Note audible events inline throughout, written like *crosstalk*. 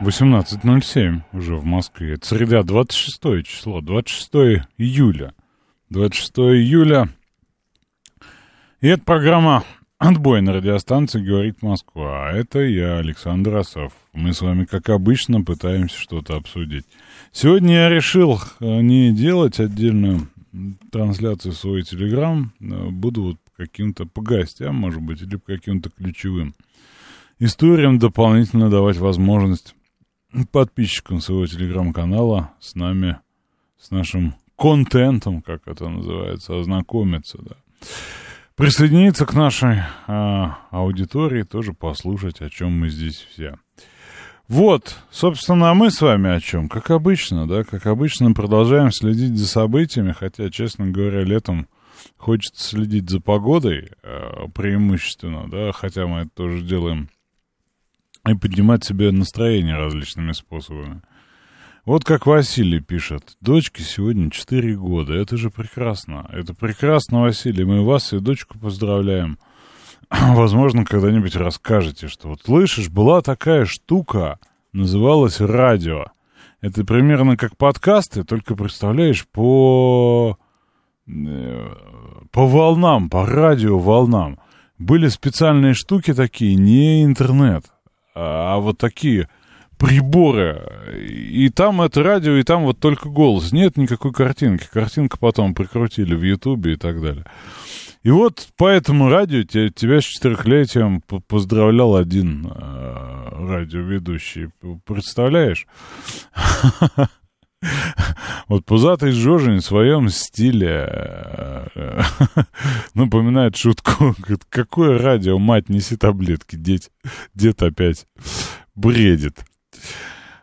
18.07 уже в Москве. Это среда, 26 число, 26 июля. 26 июля. И это программа «Отбой» на радиостанции «Говорит Москва». А это я, Александр Асав. Мы с вами, как обычно, пытаемся что-то обсудить. Сегодня я решил э, не делать отдельную трансляцию в свой Телеграм. Э, буду вот каким-то по гостям, может быть, или по каким-то ключевым историям дополнительно давать возможность подписчикам своего телеграм-канала с нами, с нашим контентом, как это называется, ознакомиться, да. Присоединиться к нашей а, аудитории, тоже послушать, о чем мы здесь все. Вот, собственно, мы с вами о чем? Как обычно, да, как обычно продолжаем следить за событиями, хотя, честно говоря, летом хочется следить за погодой э, преимущественно, да, хотя мы это тоже делаем и поднимать себе настроение различными способами. Вот как Василий пишет. Дочке сегодня 4 года. Это же прекрасно. Это прекрасно, Василий. Мы вас и дочку поздравляем. *clears throat* Возможно, когда-нибудь расскажете, что вот слышишь, была такая штука, называлась радио. Это примерно как подкасты, только представляешь, по, э, по волнам, по радиоволнам. Были специальные штуки такие, не интернет, а, вот такие приборы. И там это радио, и там вот только голос. Нет никакой картинки. Картинка потом прикрутили в Ютубе и так далее. И вот по этому радио тебя, тебя с четырехлетием поздравлял один э, радиоведущий. Представляешь? *laughs* *laughs* Вот пузатый Жожин в своем стиле э, *laughs* напоминает шутку. Какое радио, мать, неси таблетки, дед, дед опять бредит.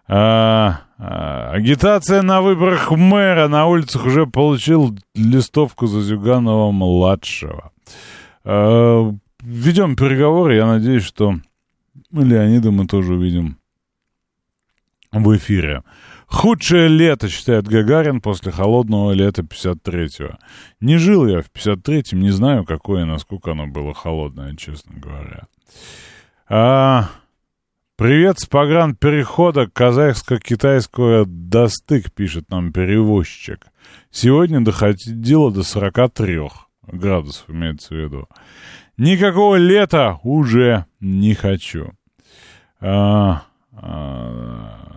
А, а, агитация на выборах мэра на улицах уже получил листовку за Зюганова-младшего. А, ведем переговоры, я надеюсь, что Леонида мы тоже увидим в эфире. Худшее лето, считает Гагарин, после холодного лета 53-го. Не жил я в 53-м, не знаю, какое, насколько оно было холодное, честно говоря. А, привет с погран перехода казахско-китайского достык, пишет нам перевозчик. Сегодня доходило до 43 градусов, имеется в виду. Никакого лета уже не хочу. А, а,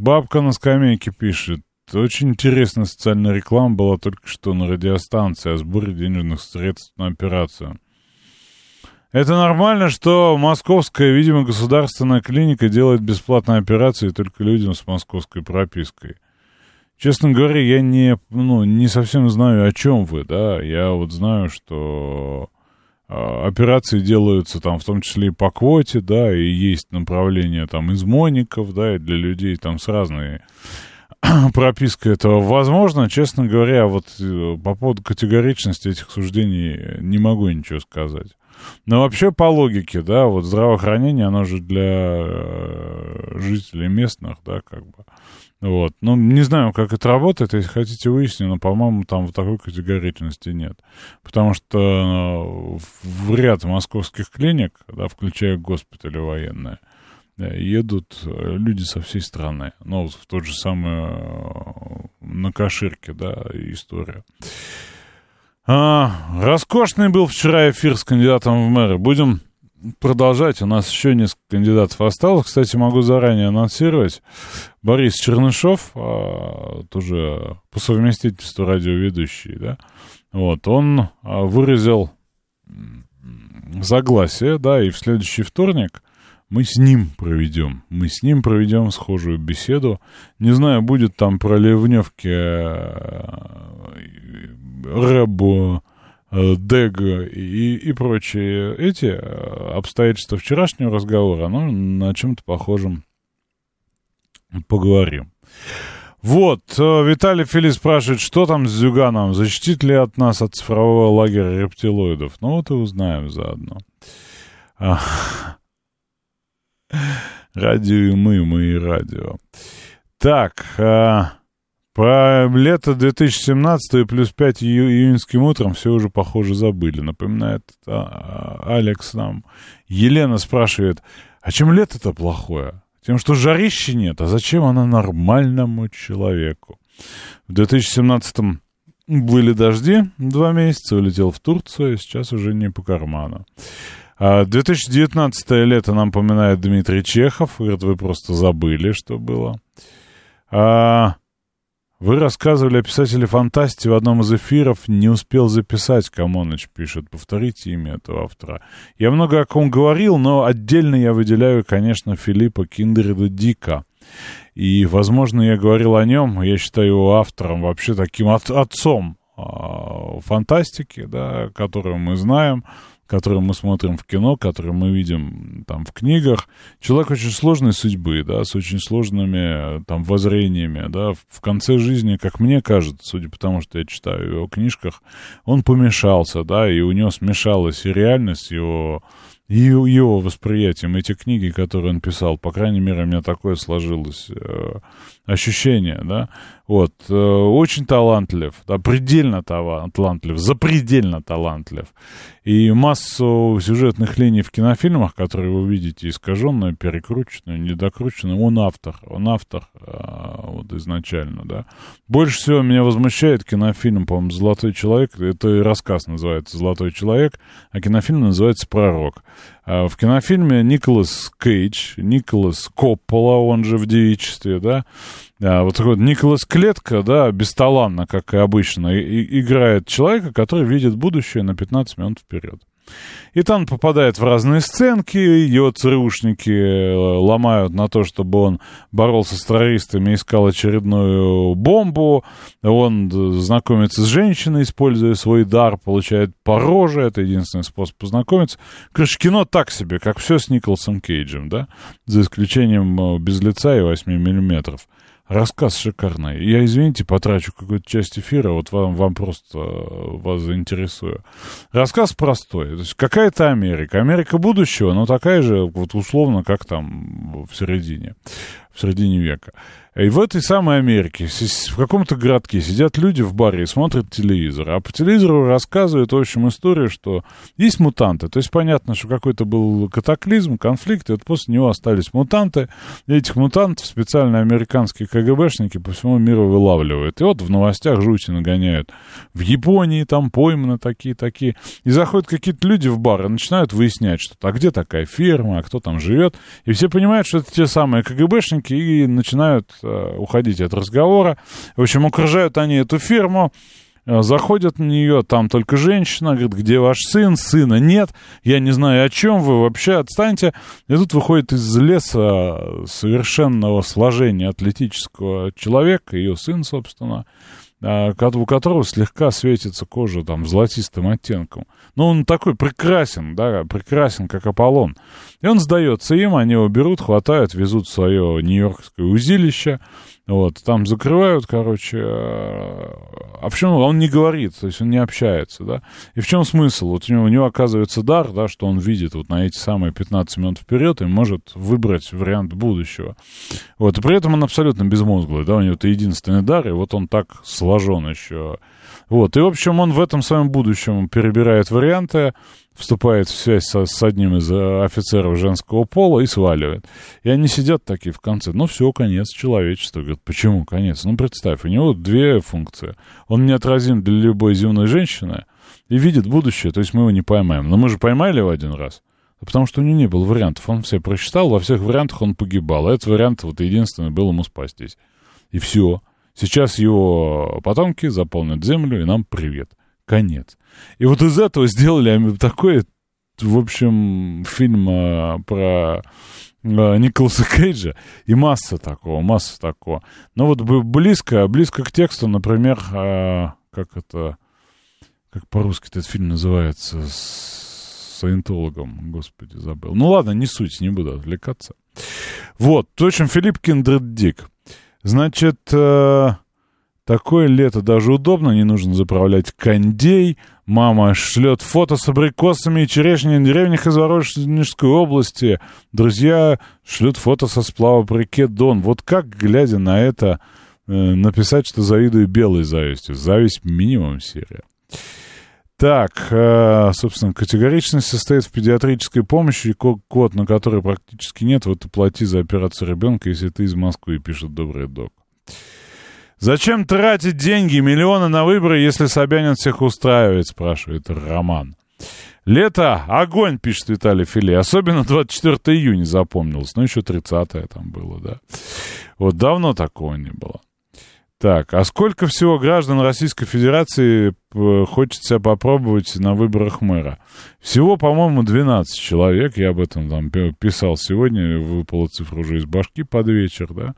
Бабка на скамейке пишет. Очень интересная социальная реклама была только что на радиостанции о сборе денежных средств на операцию. Это нормально, что московская, видимо, государственная клиника делает бесплатные операции только людям с московской пропиской. Честно говоря, я не, ну, не совсем знаю, о чем вы, да. Я вот знаю, что операции делаются там в том числе и по квоте, да, и есть направление там из моников, да, и для людей там с разной *clears throat* пропиской этого возможно. Честно говоря, вот э, по поводу категоричности этих суждений не могу ничего сказать. Но вообще по логике, да, вот здравоохранение, оно же для э, жителей местных, да, как бы. Вот. Ну, не знаю, как это работает, если хотите выяснить, но, по-моему, там вот такой категоричности нет. Потому что э, в ряд московских клиник, да, включая госпитали военные, едут э, люди со всей страны. Ну, в тот же самый э, на Каширке, да, история. А, роскошный был вчера эфир с кандидатом в мэры. Будем продолжать. У нас еще несколько кандидатов осталось. Кстати, могу заранее анонсировать. Борис Чернышов, а, тоже по совместительству радиоведущий, да, вот, он а, выразил согласие, да, и в следующий вторник мы с ним проведем. Мы с ним проведем схожую беседу. Не знаю, будет там про ливневки э, Рэбу Дег и, и прочие эти обстоятельства вчерашнего разговора, ну, на чем-то похожем поговорим. Вот, Виталий Фили спрашивает, что там с Зюганом, защитит ли от нас от цифрового лагеря рептилоидов? Ну вот и узнаем заодно. Радио и мы, мы и радио. Так, а, про лето 2017 плюс 5 ию, июньским утром все уже, похоже, забыли. Напоминает а, Алекс нам. Елена спрашивает, а чем лето-то плохое? Тем, что жарищи нет, а зачем она нормальному человеку? В 2017-м были дожди, два месяца, улетел в Турцию, сейчас уже не по карману. 2019 а лето нам поминает Дмитрий Чехов. Говорит, вы просто забыли, что было. А, вы рассказывали о писателе фантастики в одном из эфиров. Не успел записать, Камоныч пишет. Повторите имя этого автора. Я много о ком говорил, но отдельно я выделяю, конечно, Филиппа Киндерида Дика. И, возможно, я говорил о нем, я считаю его автором, вообще таким от, отцом э, фантастики, да, которого мы знаем которые мы смотрим в кино, которые мы видим там в книгах. Человек очень сложной судьбы, да, с очень сложными там воззрениями, да, в конце жизни, как мне кажется, судя по тому, что я читаю его книжках, он помешался, да, и у него смешалась и реальность, его и его восприятием. Эти книги, которые он писал, по крайней мере, у меня такое сложилось э, ощущение, да, вот, э, очень талантлив, да, предельно талантлив, запредельно талантлив, и массу сюжетных линий в кинофильмах, которые вы видите искаженную, перекрученную, недокрученную, он автор, он автор э, вот изначально, да. Больше всего меня возмущает кинофильм, по-моему, «Золотой человек», это и рассказ называется «Золотой человек», а кинофильм называется «Пророк». А в кинофильме Николас Кейдж, Николас Коппола, он же в девичестве, да, а, вот такой вот Николас Клетка, да, бесталанно, как и обычно, играет человека, который видит будущее на 15 минут вперед. И там попадает в разные сценки, его ЦРУшники э, ломают на то, чтобы он боролся с террористами, искал очередную бомбу, он знакомится с женщиной, используя свой дар, получает по роже, это единственный способ познакомиться. Короче, кино так себе, как все с Николасом Кейджем, да, за исключением э, без лица и 8 миллиметров. Рассказ шикарный. Я, извините, потрачу какую-то часть эфира, вот вам, вам просто э, вас заинтересую. Рассказ простой. То есть какая-то Америка. Америка будущего, но такая же, вот условно, как там в середине, в середине века. И в этой самой Америке, в каком-то городке сидят люди в баре и смотрят телевизор. А по телевизору рассказывают, в общем, историю, что есть мутанты. То есть понятно, что какой-то был катаклизм, конфликт, и вот после него остались мутанты. И этих мутантов специально американские КГБшники по всему миру вылавливают. И вот в новостях жути нагоняют. В Японии там пойманы такие-такие. И заходят какие-то люди в бар и начинают выяснять, что а где такая ферма, а кто там живет. И все понимают, что это те самые КГБшники и начинают Э, уходить от разговора. В общем, окружают они эту ферму, э, заходят на нее, там только женщина, говорит, где ваш сын? Сына нет, я не знаю, о чем вы, вообще отстаньте. И тут выходит из леса совершенного сложения атлетического человека, ее сын, собственно, у которого слегка светится кожа там золотистым оттенком. Но он такой прекрасен, да, прекрасен, как Аполлон. И он сдается им, они его берут, хватают, везут в свое нью-йоркское узилище, вот, там закрывают, короче, а в чем он не говорит, то есть он не общается, да. И в чем смысл? Вот у него, у него оказывается дар, да, что он видит вот на эти самые 15 минут вперед и может выбрать вариант будущего. Вот, и при этом он абсолютно безмозглый, да, у него это единственный дар, и вот он так сложен еще. Вот, и, в общем, он в этом своем будущем перебирает варианты, вступает в связь со, с одним из э, офицеров женского пола и сваливает. И они сидят такие в конце. Ну, все, конец человечества. Говорят, почему конец? Ну, представь, у него две функции. Он неотразим для любой земной женщины и видит будущее, то есть мы его не поймаем. Но мы же поймали его один раз. Потому что у него не было вариантов. Он все прочитал, во всех вариантах он погибал. А этот вариант вот единственный был ему спастись. И все. Сейчас его потомки заполнят землю, и нам привет. Конец. И вот из этого сделали такой, в общем, фильм а, про а, Николаса Кейджа, и масса такого, масса такого. Но вот близко, близко к тексту, например, а, как это, Как по-русски этот фильм называется? С саентологом. Господи, забыл. Ну ладно, не суть, не буду отвлекаться. Вот, в общем, Филипп Киндред Значит, э, такое лето даже удобно, не нужно заправлять кондей. Мама шлет фото с абрикосами и черешней в деревнях из Воронежской области. Друзья шлют фото со сплава по реке Дон. Вот как, глядя на это, э, написать, что завидую белой завистью? Зависть минимум серия. Так, э, собственно, категоричность состоит в педиатрической помощи, код, на который практически нет, вот и плати за операцию ребенка, если ты из Москвы, пишет добрый док. Зачем тратить деньги, миллионы на выборы, если Собянин всех устраивает, спрашивает Роман. Лето, огонь, пишет Виталий Филе. Особенно 24 июня запомнилось. Ну, еще 30 там было, да. Вот давно такого не было. Так, а сколько всего граждан Российской Федерации э, хочет себя попробовать на выборах мэра? Всего, по-моему, 12 человек. Я об этом там писал сегодня. Выпала цифра уже из башки под вечер, да.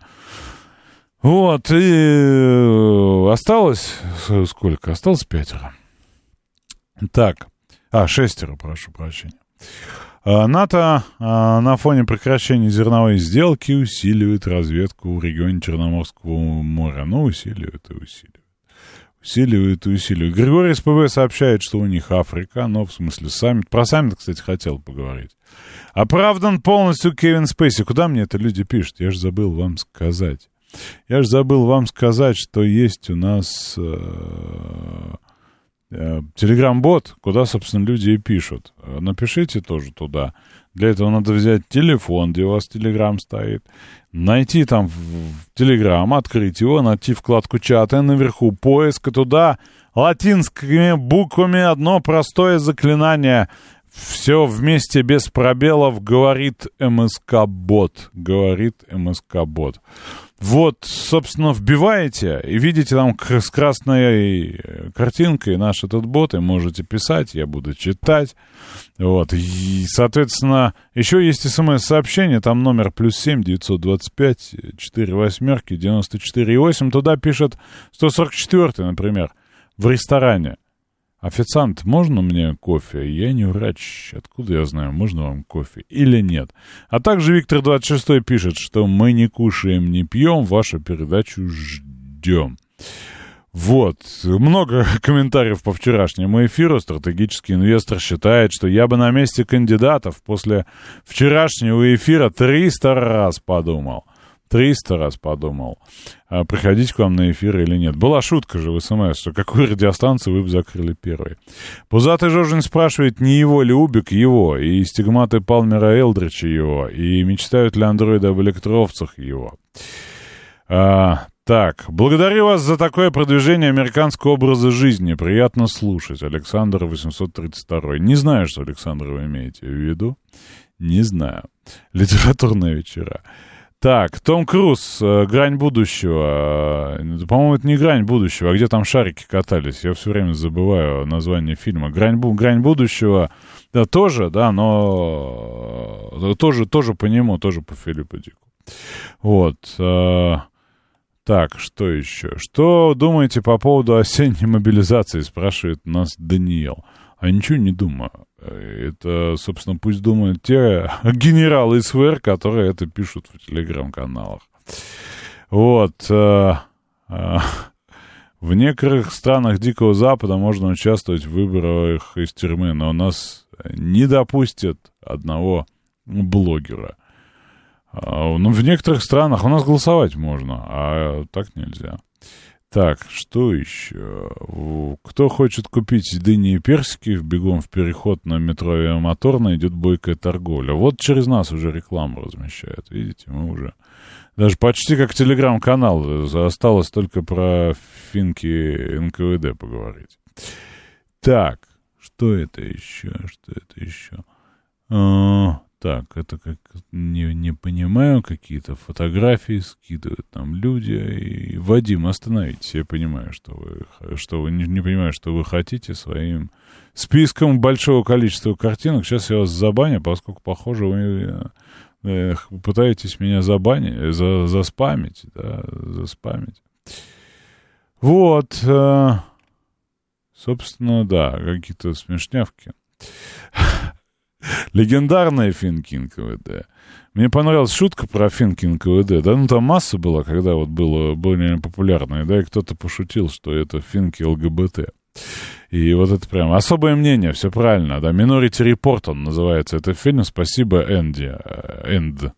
Вот, и э, осталось сколько? Осталось пятеро. Так, а, шестеро, прошу прощения. А, НАТО а, на фоне прекращения зерновой сделки усиливает разведку в регионе Черноморского моря. Ну, усиливает и усиливает. Усиливает и усиливает. Григорий СПБ сообщает, что у них Африка, но в смысле саммит. Про саммит, кстати, хотел поговорить. Оправдан полностью Кевин Спейси. Куда мне это люди пишут? Я же забыл вам сказать. Я же забыл вам сказать, что есть у нас э, Телеграм-бот, куда, собственно, люди и пишут. Напишите тоже туда. Для этого надо взять телефон, где у вас Телеграм стоит, найти там в Телеграм, открыть его, найти вкладку чата наверху, поиск, туда латинскими буквами одно простое заклинание. Все вместе без пробелов говорит МСК-бот. Говорит МСК-бот. Вот, собственно, вбиваете и видите там с красной э, картинкой наш этот бот, и можете писать, я буду читать. Вот, и, соответственно, еще есть смс-сообщение, там номер плюс семь девятьсот пять четыре восьмерки девяносто четыре восемь, туда пишет 144, например, в ресторане. «Официант, можно мне кофе? Я не врач. Откуда я знаю, можно вам кофе или нет?» А также Виктор 26 пишет, что мы не кушаем, не пьем, вашу передачу ждем. Вот, много *laughs* комментариев по вчерашнему эфиру. Стратегический инвестор считает, что я бы на месте кандидатов после вчерашнего эфира 300 раз подумал. 300 раз подумал, а приходить к вам на эфир или нет. Была шутка же в СМС, что какую радиостанцию вы бы закрыли первой. Пузатый Жожин спрашивает, не его ли Убик его, и стигматы Палмера Элдрича его, и мечтают ли андроиды об электроовцах его. А, так, благодарю вас за такое продвижение американского образа жизни. Приятно слушать. Александр 832. Не знаю, что, Александр, вы имеете в виду. Не знаю. Литературные вечера. Так, Том Круз, э, «Грань будущего». Э, по-моему, это не «Грань будущего», а где там шарики катались. Я все время забываю название фильма. «Грань, грань будущего», да, тоже, да, но э, тоже, тоже по нему, тоже по Филиппу Дику. Вот. Так, что еще? Что думаете по поводу осенней мобилизации, спрашивает нас Даниил. А ничего не думаю. Это, собственно, пусть думают те *laughs* генералы СВР, которые это пишут в телеграм-каналах. Вот. Э, э, в некоторых странах Дикого Запада можно участвовать в выборах из тюрьмы, но у нас не допустят одного блогера. А, ну, в некоторых странах у нас голосовать можно, а так нельзя. Так, что еще? Кто хочет купить дыни и персики, бегом в переход на метро Авиамоторно идет бойкая торговля. Вот через нас уже рекламу размещают. Видите, мы уже... Даже почти как телеграм-канал. Осталось только про финки НКВД поговорить. Так, что это еще? Что это еще? А, так, это как не, не понимаю, какие-то фотографии скидывают там люди. И, Вадим, остановитесь, я понимаю, что вы, что вы не, не понимаю, что вы хотите своим списком большого количества картинок. Сейчас я вас забаню, поскольку, похоже, вы э, пытаетесь меня забанить, за, заспамить, да, заспамить. Вот. Э, Собственно, да, какие-то смешнявки. Легендарная финки НКВД. Мне понравилась шутка про финки НКВД. Да, ну там масса была, когда вот было более популярное, да, и кто-то пошутил, что это финки ЛГБТ. И вот это прям особое мнение, все правильно, да. Minority Report он называется. Это фильм «Спасибо, Энди». Э, Энд.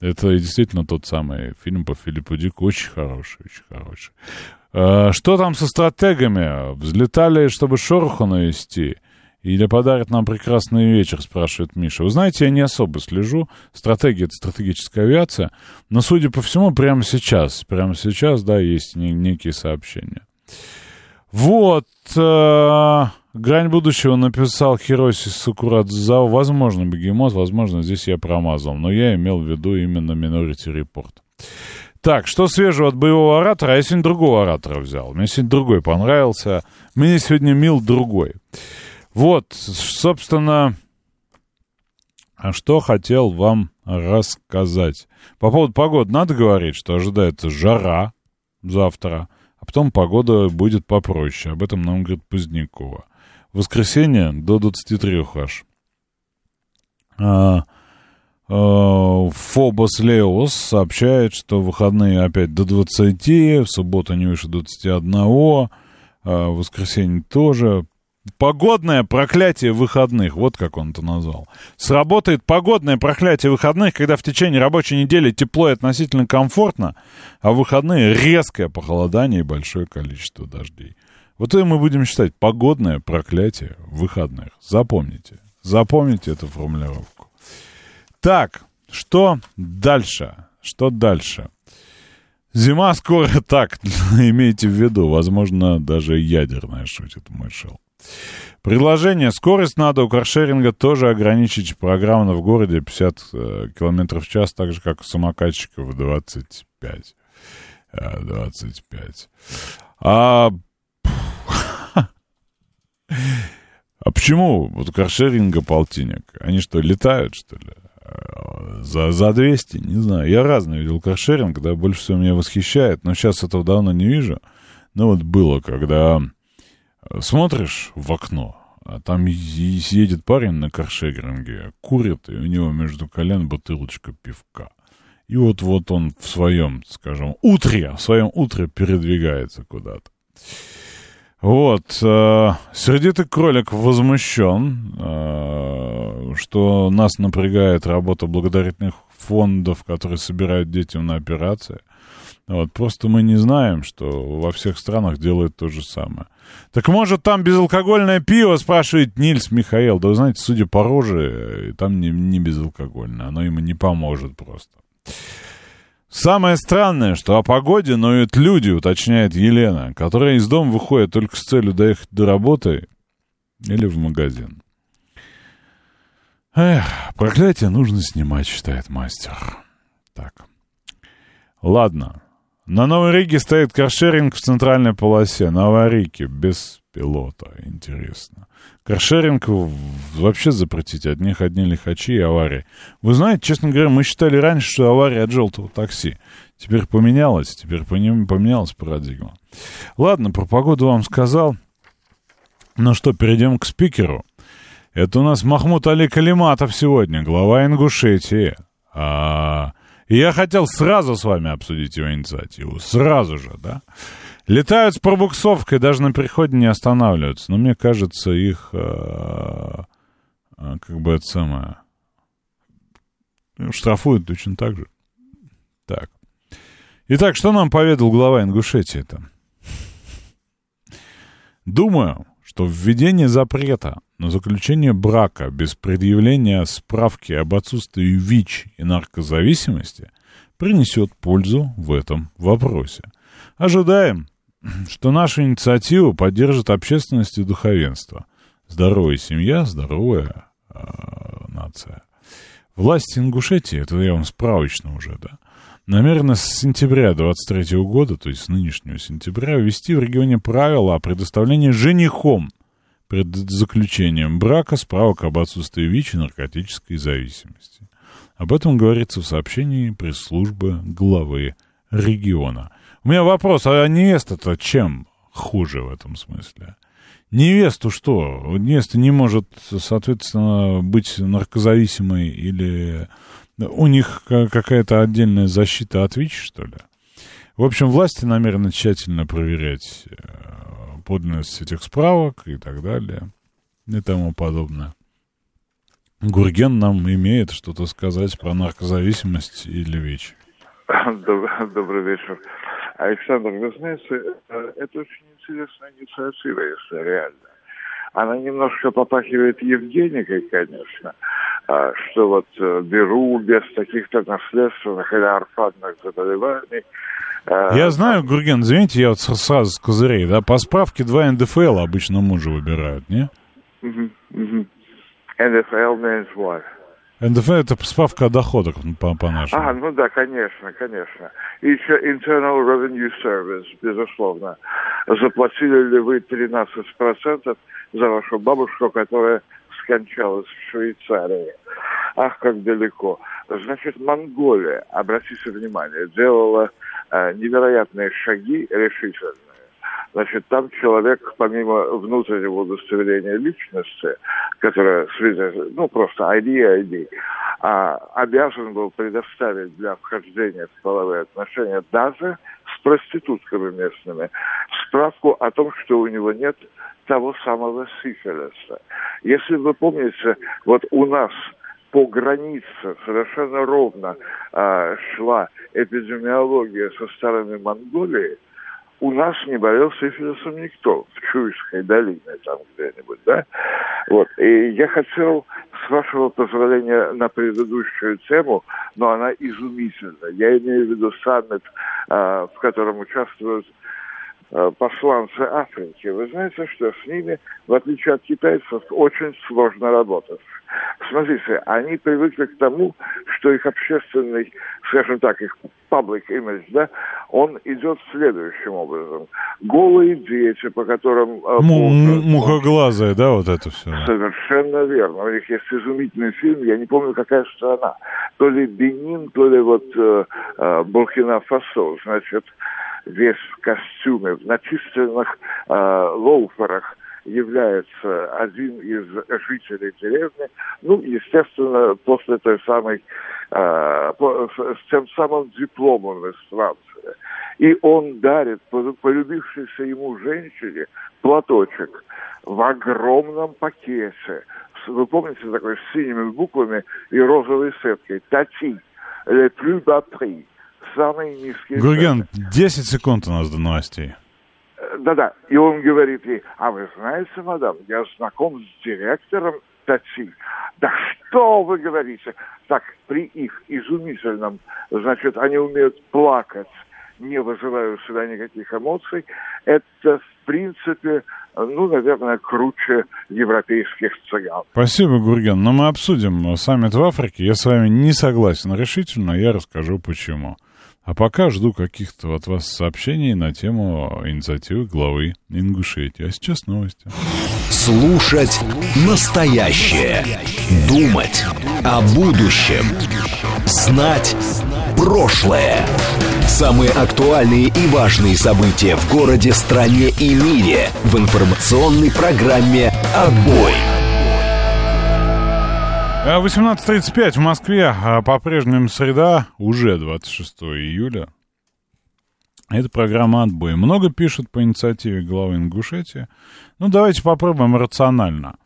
Это действительно тот самый фильм по Филиппу Дику. Очень хороший, очень хороший. А, что там со стратегами? Взлетали, чтобы шороху навести? Или подарят нам прекрасный вечер, спрашивает Миша. Вы знаете, я не особо слежу. Стратегия — это стратегическая авиация. Но, судя по всему, прямо сейчас, прямо сейчас, да, есть некие сообщения. Вот. Э, Грань будущего написал Хироси Сакурадзао. Возможно, Бегемот, возможно, здесь я промазал. Но я имел в виду именно Minority Report. Так, что свежего от боевого оратора? Я сегодня другого оратора взял. Мне сегодня другой понравился. Мне сегодня мил другой. Вот, собственно, что хотел вам рассказать. По поводу погоды надо говорить, что ожидается жара завтра, а потом погода будет попроще. Об этом нам говорит Позднякова. воскресенье до 23 аж. А, а, Фобос Леос сообщает, что выходные опять до 20, в субботу не выше 21, а воскресенье тоже. Погодное проклятие выходных, вот как он это назвал. Сработает погодное проклятие выходных, когда в течение рабочей недели тепло и относительно комфортно, а в выходные резкое похолодание и большое количество дождей. Вот это мы будем считать погодное проклятие выходных. Запомните. Запомните эту формулировку. Так, что дальше? Что дальше? Зима скоро *laughs* так, *laughs* имейте в виду, возможно, даже ядерная, шутит мой. Предложение. Скорость надо у каршеринга тоже ограничить программно в городе 50 э, км в час, так же, как у самокатчиков 25. 25. А, *laughs* а почему вот каршеринга полтинник? Они что, летают, что ли? Э, за, за 200? Не знаю. Я разный видел каршеринг, да, больше всего меня восхищает, но сейчас этого давно не вижу. Ну вот было, когда Смотришь в окно, а там едет парень на каршеринге, курит, и у него между колен бутылочка пивка. И вот-вот он в своем, скажем, утре, в своем утре передвигается куда-то. Вот, э, сердитый кролик возмущен, э, что нас напрягает работа благодарительных фондов, которые собирают детям на операции. Вот, просто мы не знаем, что во всех странах делают то же самое. Так может там безалкогольное пиво, спрашивает Нильс Михаил. Да вы знаете, судя по роже, там не, не безалкогольное. Оно ему не поможет просто. Самое странное, что о погоде ноют люди, уточняет Елена, которая из дома выходит только с целью доехать до работы или в магазин. Эх, проклятие нужно снимать, считает мастер. Так. Ладно, на Новой Риге стоит каршеринг в центральной полосе, на аварийке, без пилота. Интересно. Каршеринг вообще запретить, от них одни лихачи и аварии. Вы знаете, честно говоря, мы считали раньше, что авария от желтого такси. Теперь поменялось, теперь поменялась парадигма. Ладно, про погоду вам сказал. Ну что, перейдем к спикеру. Это у нас Махмуд Али Калиматов сегодня, глава Ингушетии. А, и я хотел сразу с вами обсудить его инициативу. Сразу же, да? Летают с пробуксовкой, даже на переходе не останавливаются. Но мне кажется, их, э, э, как бы это самое, штрафуют точно так же. Так. Итак, что нам поведал глава Ингушетии-то? Думаю, что введение запрета на заключение брака без предъявления справки об отсутствии ВИЧ и наркозависимости принесет пользу в этом вопросе. Ожидаем, что нашу инициативу поддержит общественность и духовенство. Здоровая семья, здоровая э, нация. Власти Ингушетии, это я вам справочно уже, да, намерены с сентября 23 года, то есть с нынешнего сентября, ввести в регионе правила о предоставлении женихом пред заключением брака справок об отсутствии ВИЧ и наркотической зависимости. Об этом говорится в сообщении пресс-службы главы региона. У меня вопрос, а невеста-то чем хуже в этом смысле? Невесту что? Невеста не может, соответственно, быть наркозависимой или у них какая-то отдельная защита от ВИЧ, что ли? В общем, власти намерены тщательно проверять э, подлинность этих справок и так далее и тому подобное. Гурген нам имеет что-то сказать про наркозависимость или ВИЧ. *coughs* Добрый вечер. Александр, вы знаете, э, это очень интересная инициатива, если реально. Она немножко попахивает Евгеникой, конечно, что вот э, беру без каких-то наследственных или орфанных заболеваний. Э, я знаю, Гурген, извините, я вот сразу с козырей, да, по справке два НДФЛ обычно мужа выбирают, не? НДФЛ means what? НДФЛ это справка о доходах по, по нашему. А, ну да, конечно, конечно. И еще Internal Revenue Service, безусловно. Заплатили ли вы 13% за вашу бабушку, которая скончалась в Швейцарии? Ах, как далеко. Значит, Монголия, обратите внимание, делала э, невероятные шаги решительно Значит, там человек, помимо внутреннего удостоверения личности, которое ну, просто ID, ID, а, обязан был предоставить для вхождения в половые отношения даже с проститутками местными справку о том, что у него нет того самого сифилиса. Если вы помните, вот у нас по границе совершенно ровно а, шла эпидемиология со стороны Монголии, у нас не болел сифилисом никто в Чуйской долине там где-нибудь, да? Вот. И я хотел, с вашего позволения, на предыдущую тему, но она изумительна. Я имею в виду саммит, э, в котором участвуют посланцы Африки. Вы знаете, что с ними, в отличие от китайцев, очень сложно работать. Смотрите, они привыкли к тому, что их общественный, скажем так, их public image, да, он идет следующим образом. Голые дети, по которым... Э, мухоглазые, да, вот это все? Совершенно верно. У них есть изумительный фильм, я не помню, какая страна. То ли Бенин, то ли вот э, э, Буркина-Фасо. Значит, весь в костюме, в начисленных э, лоуферах, является один из жителей деревни, ну, естественно, после той самой, э, по, с тем самым дипломом из Франции. И он дарит полюбившейся ему женщине платочек в огромном пакете. Вы помните такой с синими буквами и розовой сеткой? Тати, le plus bas. Самый низкий. Гурген, 10 секунд у нас до новостей. Да-да. И он говорит ей, а вы знаете, мадам, я знаком с директором ТАЦИ. Да что вы говорите? Так, при их изумительном, значит, они умеют плакать, не вызывая у себя никаких эмоций. Это, в принципе, ну, наверное, круче европейских цыган. Спасибо, Гурген. Но мы обсудим саммит в Африке. Я с вами не согласен решительно, я расскажу почему. А пока жду каких-то от вас сообщений на тему инициативы главы Ингушетии. А сейчас новости. Слушать настоящее. Думать о будущем. Знать прошлое. Самые актуальные и важные события в городе, стране и мире в информационной программе «Отбой». 18.35 э, в Москве, а по-прежнему среда, уже 26 июля. Это программа «Отбой». Много пишут по инициативе главы Ингушетии. Ну, давайте попробуем рационально.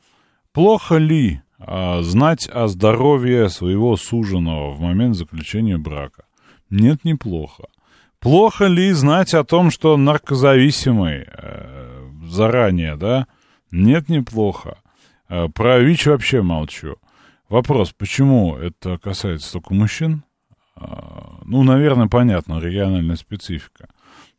Плохо ли а, знать о здоровье своего суженого в момент заключения брака? Нет, неплохо. Плохо ли знать о том, что наркозависимый э, заранее, да? Нет, неплохо. Э, про ВИЧ вообще молчу. Вопрос, почему это касается только мужчин? А, ну, наверное, понятно, региональная специфика.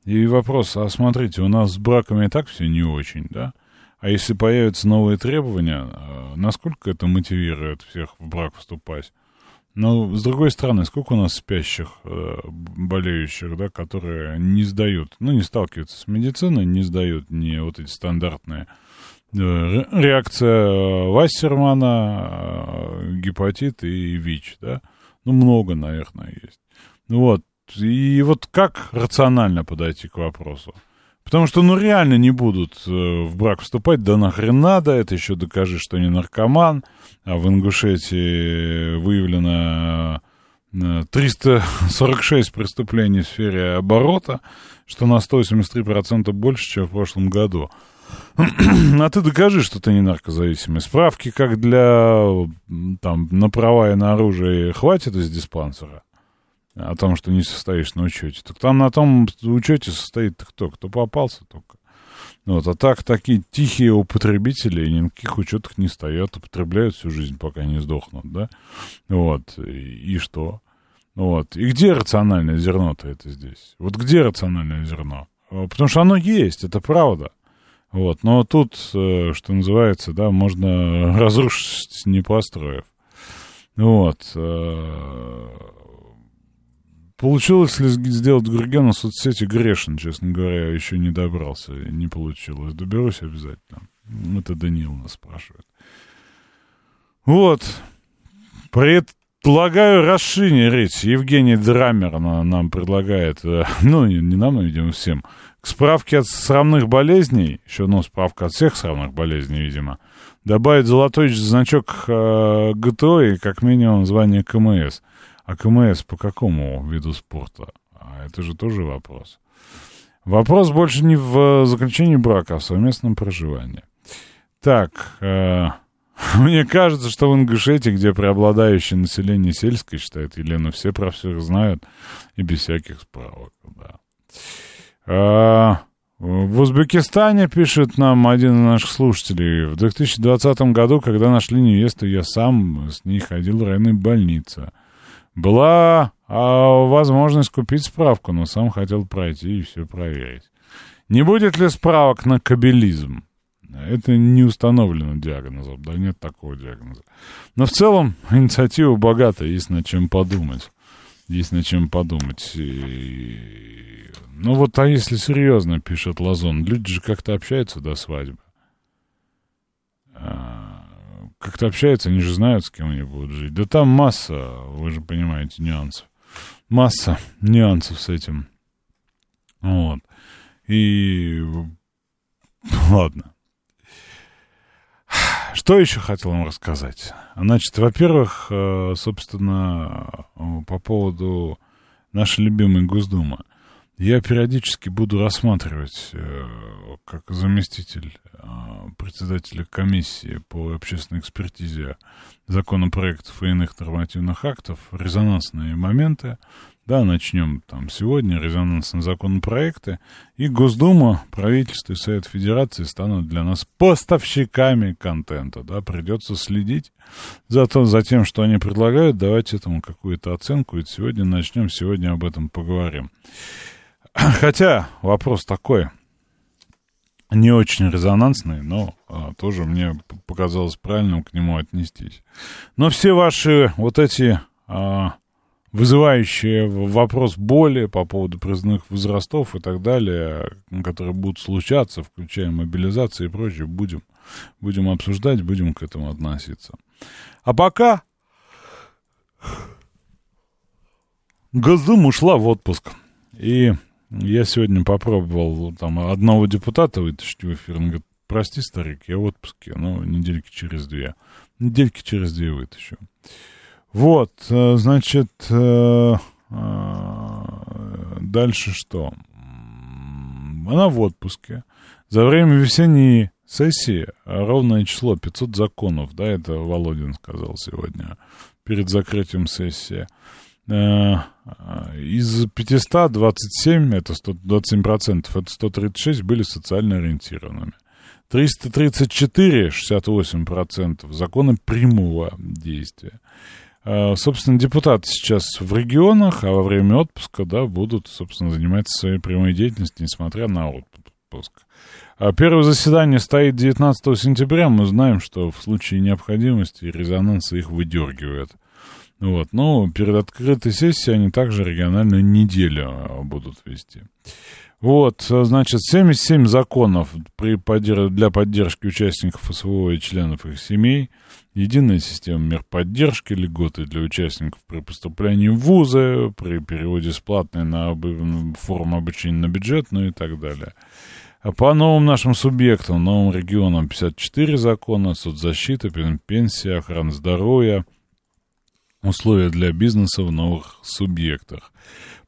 И вопрос, а смотрите, у нас с браками и так все не очень, да? А если появятся новые требования, а, насколько это мотивирует всех в брак вступать? Но, с другой стороны, сколько у нас спящих, э, болеющих, да, которые не сдают, ну, не сталкиваются с медициной, не сдают ни вот эти стандартные реакция э, Вассермана, э, гепатит и ВИЧ, да? Ну, много, наверное, есть. Ну вот, и вот как рационально подойти к вопросу? Потому что, ну, реально не будут э, в брак вступать, да нахрен надо, это еще докажи, что не наркоман. А в Ингушетии выявлено 346 э, преступлений в сфере оборота, что на 183% больше, чем в прошлом году. *clears throat* А ты докажи, что ты не наркозависимый. Справки, как для там, на права и на оружие, хватит из диспансера о том, что не состоишь на учете. Так там на том учете состоит кто? Кто попался только. Вот, а так такие тихие употребители ни на каких учетах не стоят, употребляют всю жизнь, пока не сдохнут, да? Вот, и, и что? Вот, и где рациональное зерно-то это здесь? Вот где рациональное зерно? Потому что оно есть, это правда. Вот, но тут, э, что называется, да, можно *laughs* разрушить, не построив. Вот. Э, Получилось ли сделать Гургена в соцсети грешен, честно говоря, еще не добрался, не получилось. Доберусь обязательно. Это Даниил нас спрашивает. Вот. Предлагаю расширить. Евгений Драмер нам предлагает, э, *laughs* ну, не, нам, но, видимо, всем, к справке от срамных болезней, еще одна справка от всех срамных болезней, видимо, добавить золотой значок э, ГТО и как минимум звание КМС – а КМС по какому виду спорта? А это же тоже вопрос. Вопрос больше не в заключении брака, а в совместном проживании. Так, э, *laughs* мне кажется, что в Ингушетии, где преобладающее население сельское, считает Елена, все про всех знают и без всяких справок, да. А, в Узбекистане, пишет нам один из наших слушателей, в 2020 году, когда нашли невесту, я сам с ней ходил в районную больницу. Была а, возможность купить справку, но сам хотел пройти и все проверить. Не будет ли справок на кабелизм? Это не установлено диагнозом, да нет такого диагноза. Но в целом *laughs* инициатива богата, есть над чем подумать. Есть над чем подумать. Ну вот, а если серьезно, пишет Лазон, люди же как-то общаются до свадьбы. А как-то общаются, они же знают, с кем они будут жить. Да там масса, вы же понимаете, нюансов. Масса нюансов с этим. Вот. И... Ладно. Что еще хотел вам рассказать? Значит, во-первых, э, собственно, по поводу нашей любимой Госдумы. Я периодически буду рассматривать, э, как заместитель э, председателя комиссии по общественной экспертизе законопроектов и иных нормативных актов, резонансные моменты. Да, начнем там сегодня, резонансные законопроекты. И Госдума, правительство и Совет Федерации станут для нас поставщиками контента. Да, придется следить за, то, за тем, что они предлагают, давать этому какую-то оценку. И сегодня начнем, сегодня об этом поговорим. *clears throat* Хотя вопрос такой, не очень резонансный, но а, тоже мне показалось правильным к нему отнестись. Но все ваши вот эти а, вызывающие вопрос боли по поводу призывных возрастов и так далее, которые будут случаться, включая мобилизацию и прочее, будем, будем обсуждать, будем к этому относиться. А пока Госдума ушла в отпуск. И я сегодня попробовал там одного депутата вытащить в эфир. Он говорит, прости, старик, я в отпуске, но недельки через две. Недельки через две вытащу. Вот, э, значит, э, э, дальше что? Она в отпуске. За время весенней сессии ровное число 500 законов, да, это Володин сказал сегодня, перед закрытием сессии. Из 527, это 100, 27%, это 136 были социально ориентированными. 334, 68% законы прямого действия. Э, собственно, депутаты сейчас в регионах, а во время отпуска, да, будут, собственно, заниматься своей прямой деятельностью, несмотря на отпуск. А первое заседание стоит 19 сентября. Мы знаем, что в случае необходимости резонанса их выдергивают. Вот. Но перед открытой сессией они также региональную неделю а, будут вести. Вот, значит, 77 законов при поддерж... для поддержки участников СВО и членов их семей. единая система мер поддержки, льготы для участников при поступлении в вузы, при переводе с платной на об... форму обучения на бюджетную и так далее. А по новым нашим субъектам, новым регионам 54 закона, соцзащита, пенсия, охрана здоровья, условия для бизнеса в новых субъектах.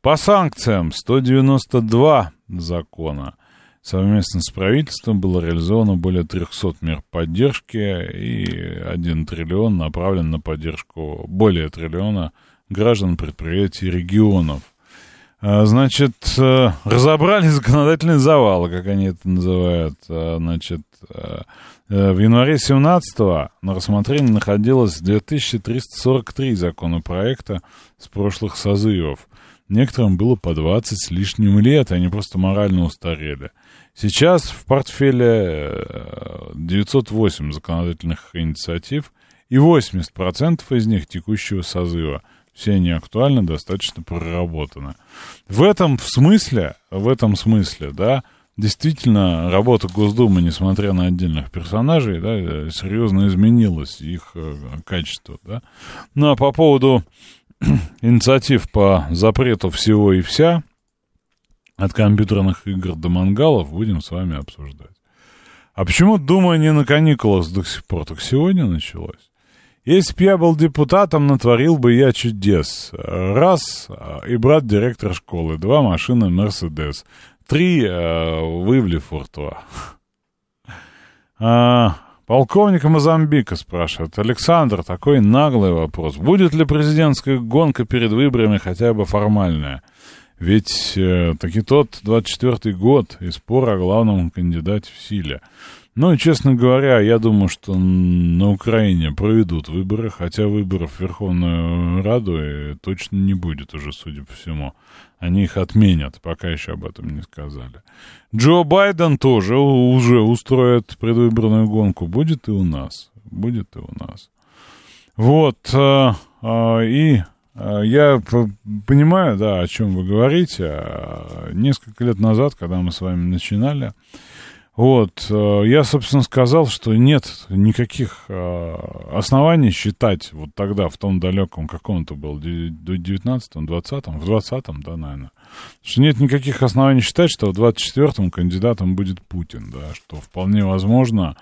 По санкциям 192 закона. Совместно с правительством было реализовано более 300 мер поддержки и 1 триллион направлен на поддержку более триллиона граждан, предприятий, регионов. А, значит, э, разобрали законодательный завал, как они это называют. А, значит, э, э, в январе 17 на рассмотрении находилось 2343 законопроекта с прошлых созывов. Некоторым было по 20 с лишним лет, они просто морально устарели. Сейчас в портфеле 908 законодательных инициатив, и 80% из них текущего созыва – все они актуальны, достаточно проработаны. В этом смысле, в этом смысле, да, действительно работа Госдумы, несмотря на отдельных персонажей, да, серьезно изменилась, их э, качество, да. Ну, а по поводу *clears throat* инициатив по запрету всего и вся, от компьютерных игр до мангалов, будем с вами обсуждать. А почему Дума не на каникулах до сих пор? Так сегодня началось. Если б я был депутатом, натворил бы я чудес. Раз, э, и брат директор школы, два машины Мерседес, три, э, вывли Фуртуа. *laughs* А, полковника Мозамбика спрашивает. Александр, такой наглый вопрос. Будет ли президентская гонка перед выборами хотя бы формальная? Ведь э, таки тот 24-й год и спор о главном кандидате в силе. Ну, честно говоря, я думаю, что на Украине проведут выборы, хотя выборов в Верховную Раду точно не будет уже, судя по всему. Они их отменят, пока еще об этом не сказали. Джо Байден тоже уже устроит предвыборную гонку. Будет и у нас. Будет и у нас. Вот. А, а, и а, я понимаю, да, о чем вы говорите. Несколько лет назад, когда мы с вами начинали, вот, э, я, собственно, сказал, что нет никаких э, оснований считать вот тогда, в том далеком каком-то был, 19-м, 20-м, в 20-м, да, наверное, что нет никаких оснований считать, что в 24-м кандидатом будет Путин, да, что вполне возможно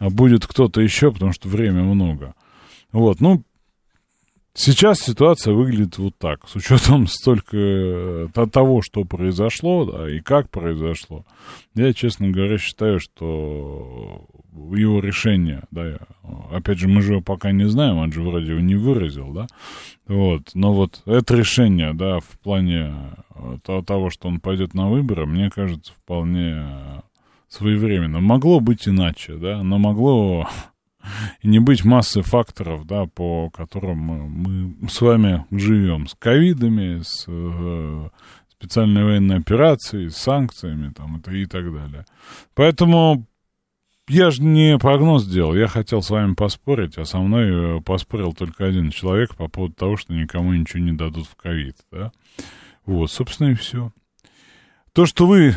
будет кто-то еще, потому что время много. Вот, ну, Сейчас ситуация выглядит вот так, с учетом *laughs* столько э, того, что произошло, да, и как произошло. Я, честно говоря, считаю, что его решение, да, опять же, мы же его пока не знаем, он же вроде его не выразил, да, вот, но вот это решение, да, в плане э, того, что он пойдет на выборы, мне кажется, вполне своевременно. Могло быть иначе, да, но могло и не быть массы факторов, да, по которым мы, с вами живем. С ковидами, с э, специальной военной операцией, с санкциями там, и, и так далее. Поэтому я же не прогноз делал, я хотел с вами поспорить, а со мной э, поспорил только один человек по поводу того, что никому ничего не дадут в ковид, да. Вот, собственно, и все. То, что вы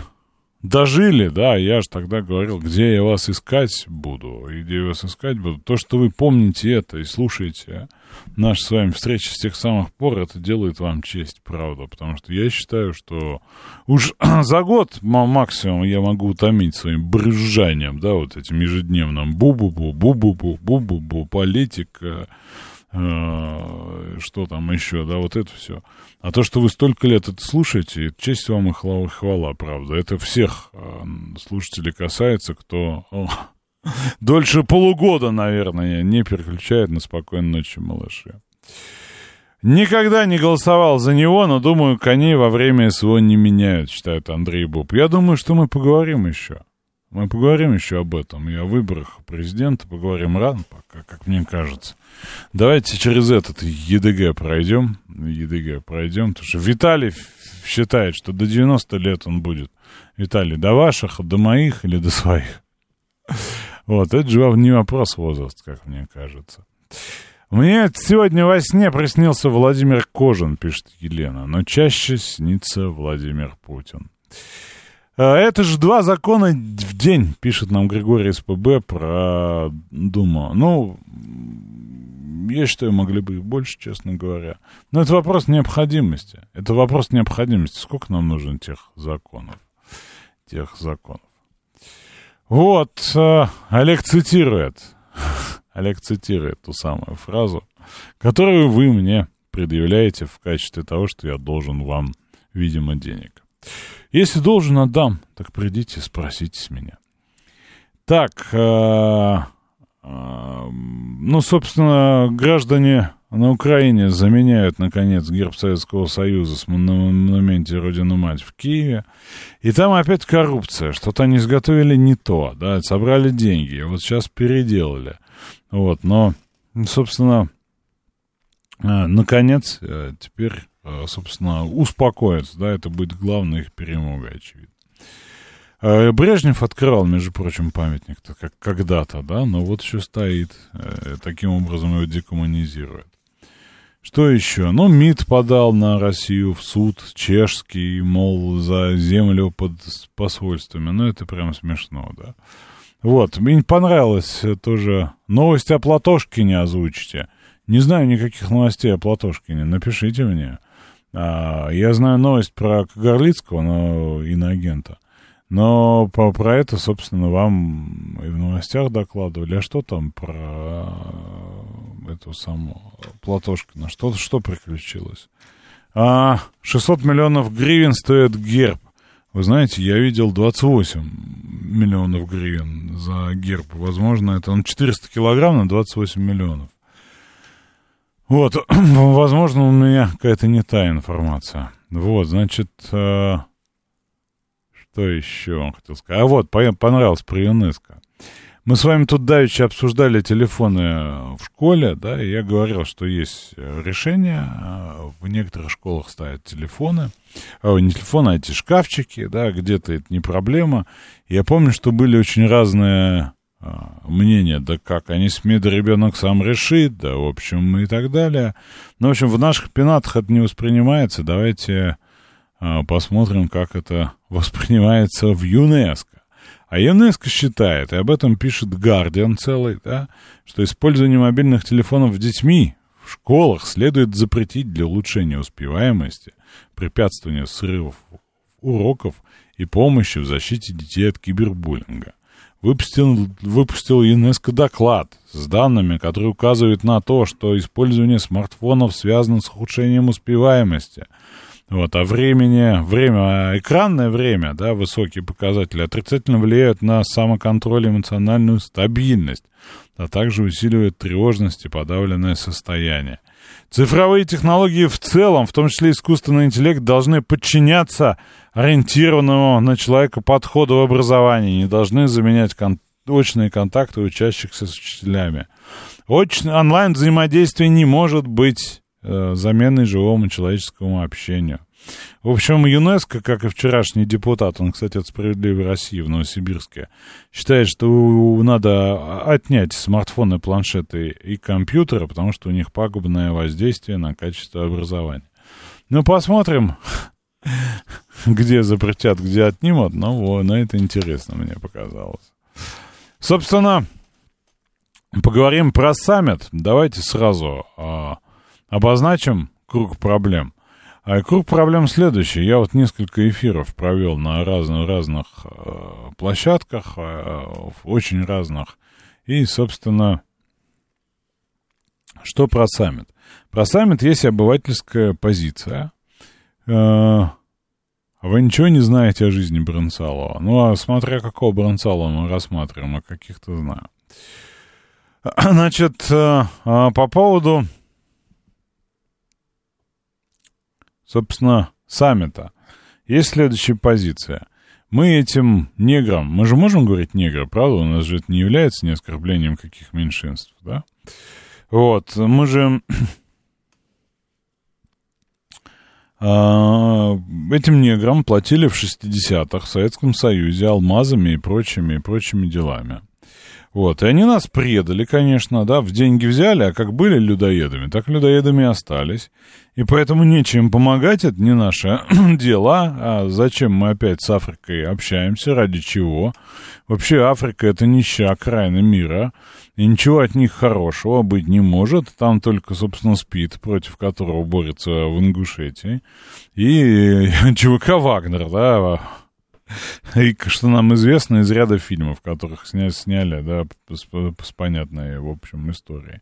дожили, да, я же тогда говорил, где я вас искать буду, и где я вас искать буду. То, что вы помните это и слушаете наши с вами встречи с тех самых пор, это делает вам честь, правда, потому что я считаю, что уж *clears throat* за год максимум я могу утомить своим брызжанием, да, вот этим ежедневным бу-бу-бу, бу-бу-бу, бу-бу-бу, политика, что там еще, да, вот это все. А то, что вы столько лет это слушаете, честь вам и хвала, хвала, правда. Это всех э, слушателей касается, кто *laughs* дольше полугода, наверное, не переключает на спокойной ночи, малыши. Никогда не голосовал за него, но думаю, коней во время СВО не меняют, считает Андрей Боб. Я думаю, что мы поговорим еще. Мы поговорим еще об этом и о выборах президента поговорим рано пока, как мне кажется. Давайте через этот ЕДГ пройдем. ЕДГ пройдем, потому что Виталий считает, что до 90 лет он будет. Виталий, до ваших, до моих или до своих? Вот, это же не вопрос возраст, как мне кажется. Мне сегодня во сне приснился Владимир Кожин, пишет Елена, но чаще снится Владимир Путин. А, это же два закона в день, пишет нам Григорий СПБ про Думу. Ну, я считаю, могли бы и больше, честно говоря. Но это вопрос необходимости. Это вопрос необходимости. Сколько нам нужно тех законов? Тех законов. Вот, э, Олег цитирует. *laughs* Олег цитирует ту самую фразу, которую вы мне предъявляете в качестве того, что я должен вам, видимо, денег. Если должен, отдам, так придите, спросите с меня. Так, э, э, ну, собственно, граждане на Украине заменяют, наконец, герб Советского Союза с монументе Родину Мать в Киеве. И там опять коррупция. Что-то они изготовили не то, да, собрали деньги. Вот сейчас переделали. Вот, но, собственно, а, наконец, э, теперь, э, собственно, успокоятся, да, это будет главная их перемога, очевидно. А, Брежнев открывал, между прочим, памятник как когда-то, да, но вот еще стоит, э, таким образом его декоммунизирует. Что еще? Ну, МИД подал на Россию в суд чешский, мол, за землю под посольствами. Ну, это прям смешно, да. Вот, мне понравилась тоже новость о Платошкине озвучите. Не знаю никаких новостей о Платошкине, напишите мне. А, я знаю новость про Кагарлицкого, но иноагента. Но по, про это, собственно, вам и в новостях докладывали. А что там про эту самую Платошкина? Что, что приключилось? А, 600 миллионов гривен стоит герб. Вы знаете, я видел 28 миллионов гривен за герб. Возможно, это он 400 килограмм на 28 миллионов. Вот, *clears throat* возможно, у меня какая-то не та информация. Вот, значит, э, что еще хотел сказать? А вот, понравилось про ЮНЕСКО. Мы с вами тут давеча обсуждали телефоны в школе, да, и я говорил, что есть решение, в некоторых школах ставят телефоны, а, не телефоны, а эти шкафчики, да, где-то это не проблема. Я помню, что были очень разные мнение, да как, они СМИ, да ребенок сам решит, да, в общем, и так далее. Ну, в общем, в наших пенатах это не воспринимается. Давайте а, посмотрим, как это *laughs* воспринимается в ЮНЕСКО. А ЮНЕСКО считает, и об этом пишет Гардиан целый, да, что использование мобильных телефонов детьми в школах следует запретить для улучшения успеваемости, препятствования срывов уроков и помощи в защите детей от кибербуллинга выпустил, выпустил ЮНЕСКО доклад с данными, которые указывают на то, что использование смартфонов связано с ухудшением успеваемости. Вот, а времени, время, экранное время, да, высокие показатели отрицательно влияют на самоконтроль и эмоциональную стабильность, а также усиливают тревожность и подавленное состояние. Цифровые технологии в целом, в том числе искусственный интеллект, должны подчиняться ориентированному на человека подходу в образовании, не должны заменять кон- очные контакты учащихся с учителями. Очное онлайн-взаимодействие не может быть э, заменой живому человеческому общению. В общем, ЮНЕСКО, как и вчерашний депутат, он, кстати, от «Справедливой России» в Новосибирске, считает, что надо отнять смартфоны, планшеты и компьютеры, потому что у них пагубное воздействие на качество образования. Ну, посмотрим, где запретят, где отнимут. Ну, вот, на это интересно мне показалось. Собственно, поговорим про саммит. Давайте сразу э, обозначим круг проблем. А круг проблем следующий. Я вот несколько эфиров провел на разных, разных э, площадках, э, очень разных. И, собственно, что про саммит? Про саммит есть обывательская позиция. Э, вы ничего не знаете о жизни Бронцалова? Ну, а смотря какого Бронцалова мы рассматриваем, а каких-то знаю. *clears throat* Значит, э, а по поводу собственно, саммита, есть следующая позиция. Мы этим неграм, мы же можем говорить негры, правда? У нас же это не является не оскорблением каких меньшинств, да? Вот, мы же а, этим неграм платили в 60-х в Советском Союзе алмазами и прочими, и прочими делами. Вот, и они нас предали, конечно, да, в деньги взяли, а как были людоедами, так людоедами и остались. И поэтому нечем помогать, это не наше *clears throat* дело. А зачем мы опять с Африкой общаемся, ради чего? Вообще Африка это нищая окраина мира, и ничего от них хорошего быть не может. Там только, собственно, СПИД, против которого борется в Ингушетии. И *laughs* ЧВК «Вагнер», да, и что нам известно из ряда фильмов, которых сня, сняли, да, с, с понятной, в общем, историей.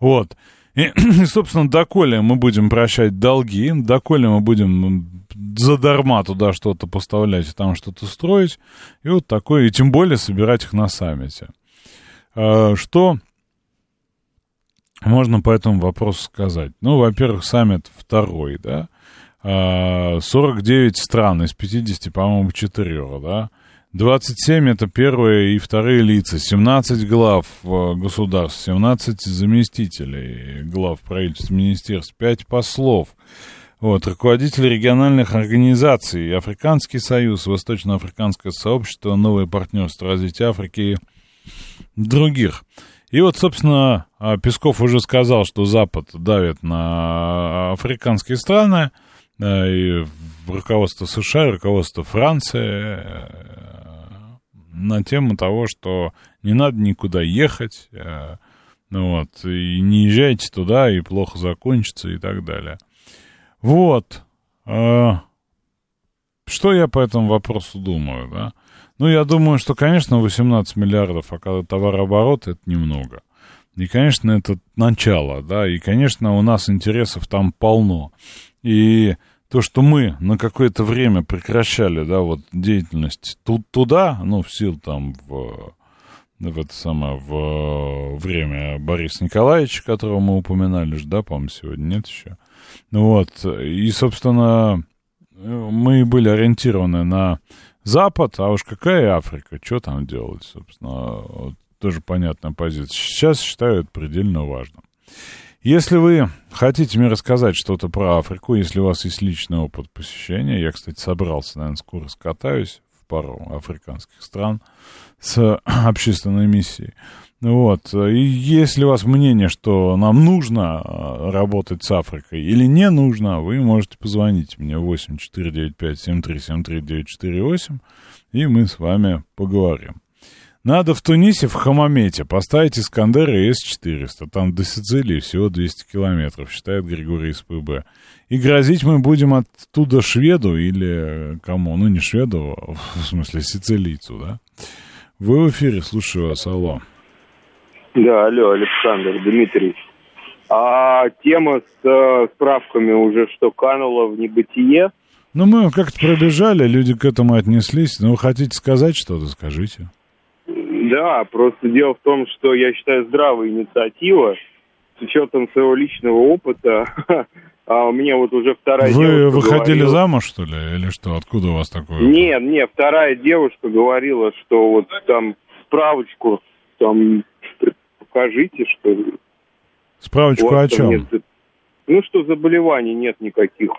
Вот. И, *clears throat* и, собственно, доколе мы будем прощать долги, доколе мы будем задарма туда что-то поставлять и там что-то строить, и вот такое, и тем более собирать их на саммите. А, что можно по этому вопросу сказать? Ну, во-первых, саммит второй, да, 49 а, стран из 50, по-моему, 4, да. 27 это первые и вторые лица, 17 глав э, государств, 17 заместителей глав правительств, министерств, 5 послов, вот, руководители региональных организаций, Африканский союз, Восточноафриканское сообщество, новое партнерство развития Африки других. И вот, собственно, а, Песков уже сказал, что Запад давит на африканские страны, и руководство США, руководство Франции э, на тему того, что не надо никуда ехать, э, ну вот, и не езжайте туда, и плохо закончится, и так далее. Вот. Э, что я по этому вопросу думаю, да? Ну, я думаю, что, конечно, 18 миллиардов, а товарооборот, это немного. И, конечно, это начало, да, и, конечно, у нас интересов там полно. И то, что мы на какое-то время прекращали, да, вот деятельность тут туда, ну, в силу там в, в это самое, в время Бориса Николаевича, которого мы упоминали же, да, по-моему, сегодня нет еще. Вот, и, собственно, мы были ориентированы на Запад, а уж какая Африка, что там делать, собственно, вот, тоже понятная позиция. Сейчас считаю это предельно важным. Если вы хотите мне рассказать что-то про Африку, если у вас есть личный опыт посещения, я, кстати, собрался, наверное, скоро скатаюсь в пару африканских стран с *clears throat* общественной миссией. Вот. И если у вас мнение, что нам нужно а, работать с Африкой или не нужно, вы можете позвонить мне 8495-7373-948, и мы с вами поговорим. Надо в Тунисе, в Хамамете, поставить Искандер и С-400. Там до Сицилии всего 200 километров, считает Григорий СПБ. И грозить мы будем оттуда шведу или кому? Ну, не шведу, а в смысле сицилийцу, да? Вы в эфире, слушаю вас, алло. Да, алло, Александр, Дмитрий. А тема с э, справками уже что, канула в небытие? Ну, мы как-то пробежали, люди к этому отнеслись. Ну, вы хотите сказать что-то, скажите. Да, просто дело в том, что я считаю здравая инициатива с учетом своего личного опыта. *laughs* А у меня вот уже вторая Вы девушка выходили говорила... замуж, что ли, или что? Откуда у вас такое? Нет, нет, вторая девушка говорила, что вот там справочку там покажите, что. Справочку о чем? Нет... Ну, что заболеваний нет никаких.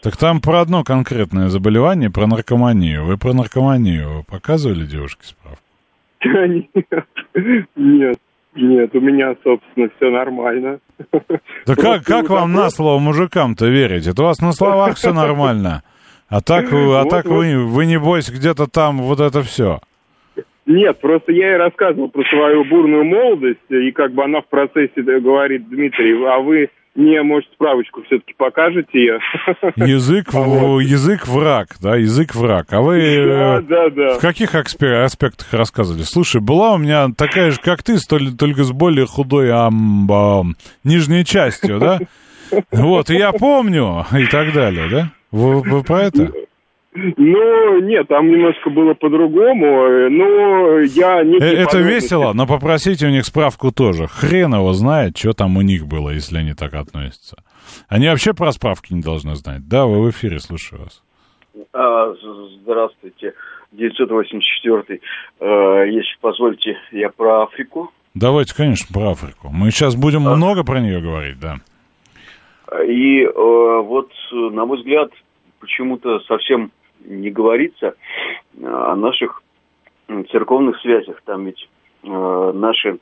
Так там про одно конкретное заболевание, про наркоманию. Вы про наркоманию показывали девушке справку? Нет, *laughs* нет, нет, у меня, собственно, все нормально. Да как, как вам на слово мужикам-то верить? Это у вас на словах все нормально. А так, а так вы, вы, небось, где-то там вот это все. Нет, просто я ей рассказывал про свою бурную молодость, и как бы она в процессе говорит, Дмитрий, а вы мне, может, справочку все-таки покажете ее? *laughs* Язык, а язык враг, да, язык враг. А вы да, э, да, да. в каких аспектах рассказывали? Слушай, была у меня такая же, как ты, только с более худой ам, ам, нижней частью, да? *laughs* Вот, и я помню, и так далее, да? Вы, вы про это? Ну, нет, там немножко было по-другому, но я не... Э, это весело, но попросите у них справку тоже. Хрен его знает, что там у них было, если они так относятся. Они вообще про справки не должны знать. Да, вы в эфире, слушаю вас. А, здравствуйте, 984 э, Если позволите, я про Африку. Давайте, конечно, про Африку. Мы сейчас будем а... много про нее говорить, да. И э, вот, на мой взгляд, почему-то совсем не говорится о наших церковных связях. Там ведь э, наши,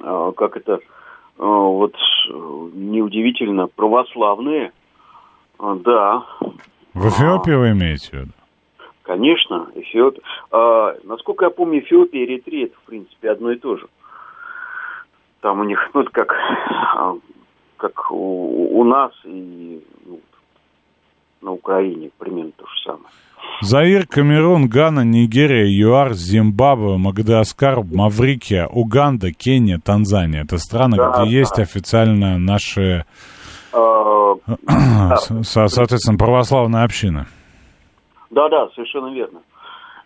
э, как это, э, вот э, неудивительно, православные, э, да, В Эфиопии вы имеете в виду? конечно, Эфиопия. А, насколько я помню, Эфиопия и Эритрея это, в принципе, одно и то же. Там у них, *laughs* ну, как, а, как у, у нас и ну, на Украине примерно то же самое. Заир, Камерун, Гана, Нигерия, ЮАР, Зимбабве, Мадагаскар, Маврикия, Уганда, Кения, Танзания. Это страны, Да, где да. есть официально наши, А, *clears throat* со- со- соответственно, православные общины. Да, да, совершенно верно.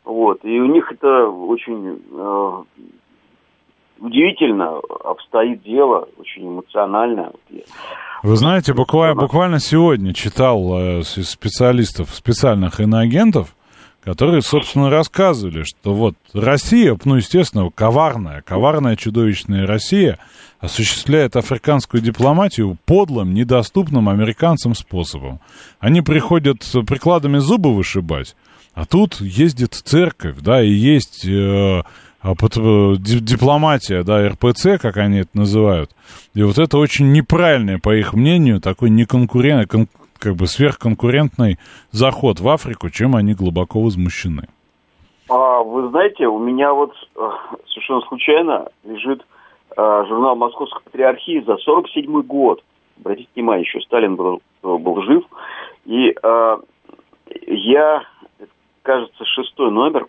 Вот. И у них это очень э, удивительно обстоит дело, очень эмоционально. Вы знаете, буквально, буквально сегодня читал э, с- специалистов, специальных иноагентов, которые, собственно, рассказывали, что вот Россия, ну, естественно, коварная, коварная, чудовищная Россия осуществляет африканскую дипломатию подлым, недоступным американцам способом. Они приходят прикладами зубы вышибать, а тут ездит церковь, да, и есть э, дипломатия, да, РПЦ, как они это называют. И вот это очень неправильный, по их мнению, такой неконкурентный, кон- как бы сверхконкурентный заход в Африку, чем они глубоко возмущены. А, вы знаете, у меня вот э, совершенно случайно лежит э, журнал Московской Патриархии за 47 год. Обратите внимание, еще Сталин был, был жив. И э, я, кажется, шестой номер,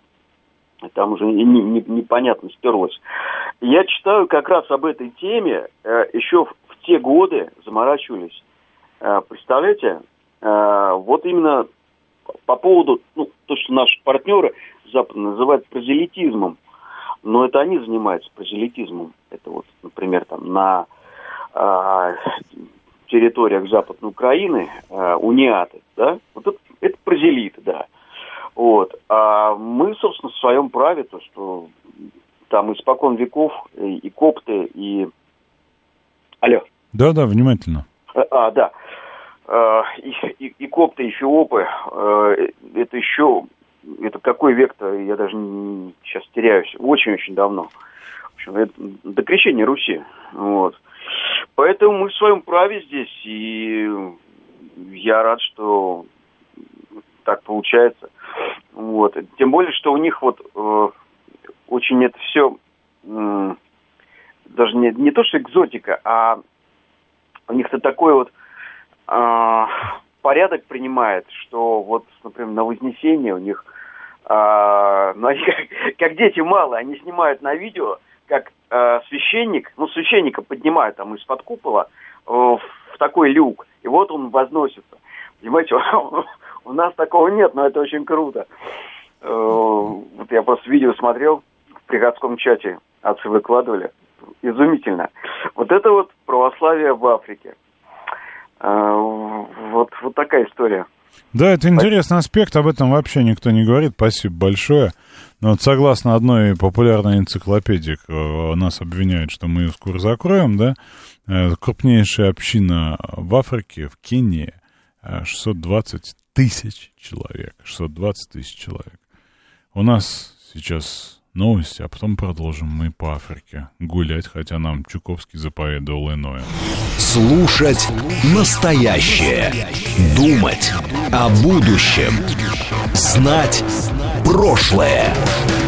там уже не- не- непонятно стерлось. Я читаю как раз об этой теме, э, еще в, в те годы заморачивались. Э, представляете, э, вот именно по поводу, ну, то, что наши партнеры западные называют прозелитизмом, но это они занимаются прозелитизмом. Это вот, например, там на а, территориях Западной Украины а, униаты, да, вот это, это прозелиты, да. Вот. А мы, собственно, в своем праве, то, что там испокон веков и, копты, и... Алло. Да-да, внимательно. А, а, да. А, И, и, и копты, и фиопы, э, это еще, это какой век-то, я даже не- сейчас теряюсь, очень-очень давно. В общем, это до крещения Руси. Вот. Поэтому мы в своем праве здесь, и я рад, что так получается. Вот. Тем более, что у них вот э, очень это все даже не, не то, что экзотика, а у них-то такой вот а, порядок принимает, что вот, например, на Вознесение у них, а, ну, *laughs* они как, как дети малые, они снимают на видео, как а, священник, ну, священника поднимают там из-под купола э, в такой люк, и вот он возносится. Понимаете, *laughs* у нас такого нет, но это очень круто. Э, Вот я просто видео смотрел в приходском чате, отцы выкладывали. Изумительно. Вот это вот православие в Африке. Э, Вот, вот такая история. Да, это интересный аспект, об этом вообще никто не говорит. Спасибо большое. Но вот согласно одной популярной энциклопедии, э, нас обвиняют, что мы ее скоро закроем, да, крупнейшая община в Африке, в Кении, э, 620 тысяч человек. 620 тысяч человек. У нас сейчас новости, а потом продолжим мы по Африке гулять, хотя нам Чуковский заповедовал иное. Слушать настоящее. Думать о будущем. Знать прошлое.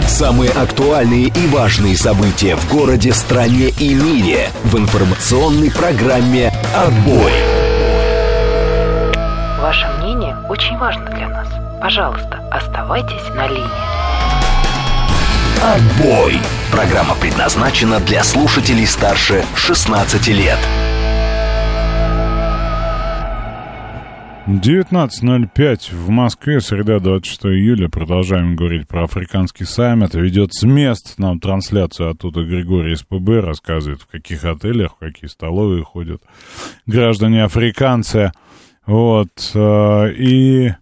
Самые актуальные и важные события в городе, стране и мире в информационной программе «Отбой». Мнение очень важно для нас. Пожалуйста, оставайтесь на линии. «Отбой». Программа предназначена для слушателей старше 16 лет. 19.05 в Москве, среда 26 июля. Продолжаем говорить про африканский саммит. Ведет с мест нам трансляцию оттуда Григорий СПБ, рассказывает, в каких отелях, в какие столовые ходят граждане-африканцы. Вот. э, И,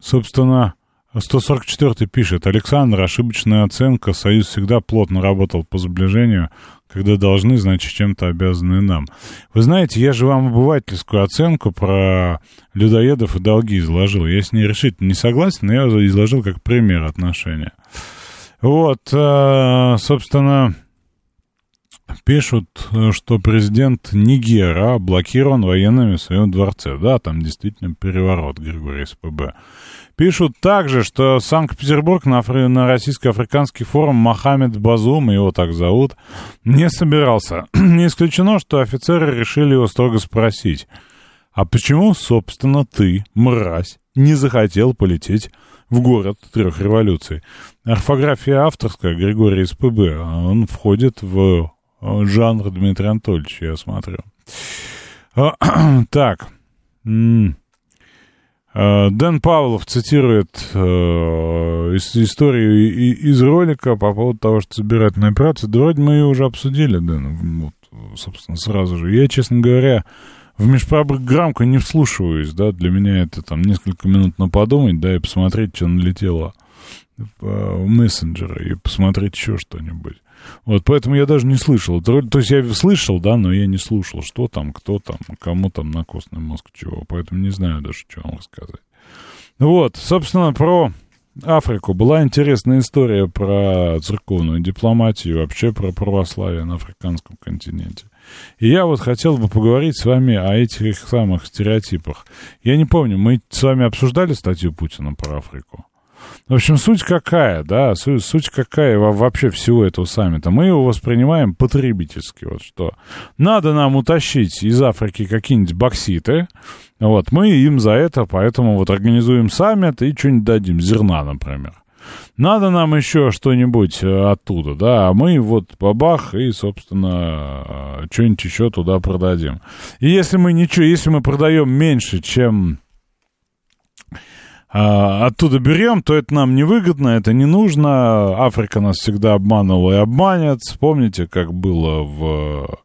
собственно, 144 пишет. Александр, ошибочная оценка. Союз всегда плотно работал по сближению. Когда должны, значит, чем-то обязаны нам. Вы знаете, я же вам обывательскую оценку про людоедов и долги изложил. Я с ней решительно не согласен, но я изложил как пример отношения. Вот, э, собственно, пишут, что президент Нигера блокирован военными в своем дворце. Да, там действительно переворот, Григорий СПБ. Пишут также, что Санкт-Петербург на, Афри... на российско-африканский форум Мохаммед Базум, его так зовут, не собирался. *clears throat* не исключено, что офицеры решили его строго спросить, а почему, собственно, ты, мразь, не захотел полететь в город трех революций? Орфография авторская Григорий СПБ, он входит в э, жанр Дмитрия Анатольевича, я смотрю. *clears throat* Так. Э, Дэн Павлов цитирует э, историю из ролика по поводу того, что собирательная операция. Да вроде мы ее уже обсудили, Дэн, вот, собственно, сразу же. Я, честно говоря, в межпрограммку не вслушиваюсь, да, для меня это там несколько минут на подумать, да, и посмотреть, что налетело в мессенджеры, и посмотреть еще что-нибудь. Вот, поэтому я даже не слышал. То, то есть я слышал, да, но я не слушал, что там, кто там, кому там на костный мозг чего. Поэтому не знаю даже, что вам рассказать. Вот, собственно, про Африку. Была интересная история про церковную дипломатию, вообще про православие на африканском континенте. И я вот хотел бы поговорить с вами о этих самых стереотипах. Я не помню, мы с вами обсуждали статью Путина про Африку? В общем, суть какая, да, суть, какая вообще всего этого саммита. Мы его воспринимаем потребительски, вот что. Надо нам утащить из Африки какие-нибудь бокситы, вот, мы им за это, поэтому вот организуем саммит и что-нибудь дадим, зерна, например. Надо нам еще что-нибудь э, оттуда, да, а мы вот бабах и, собственно, что-нибудь еще туда продадим. И если мы ничего, если мы продаем меньше, чем оттуда берем, то это нам невыгодно, это не нужно. Африка нас всегда обманывала и обманет. Помните, как было в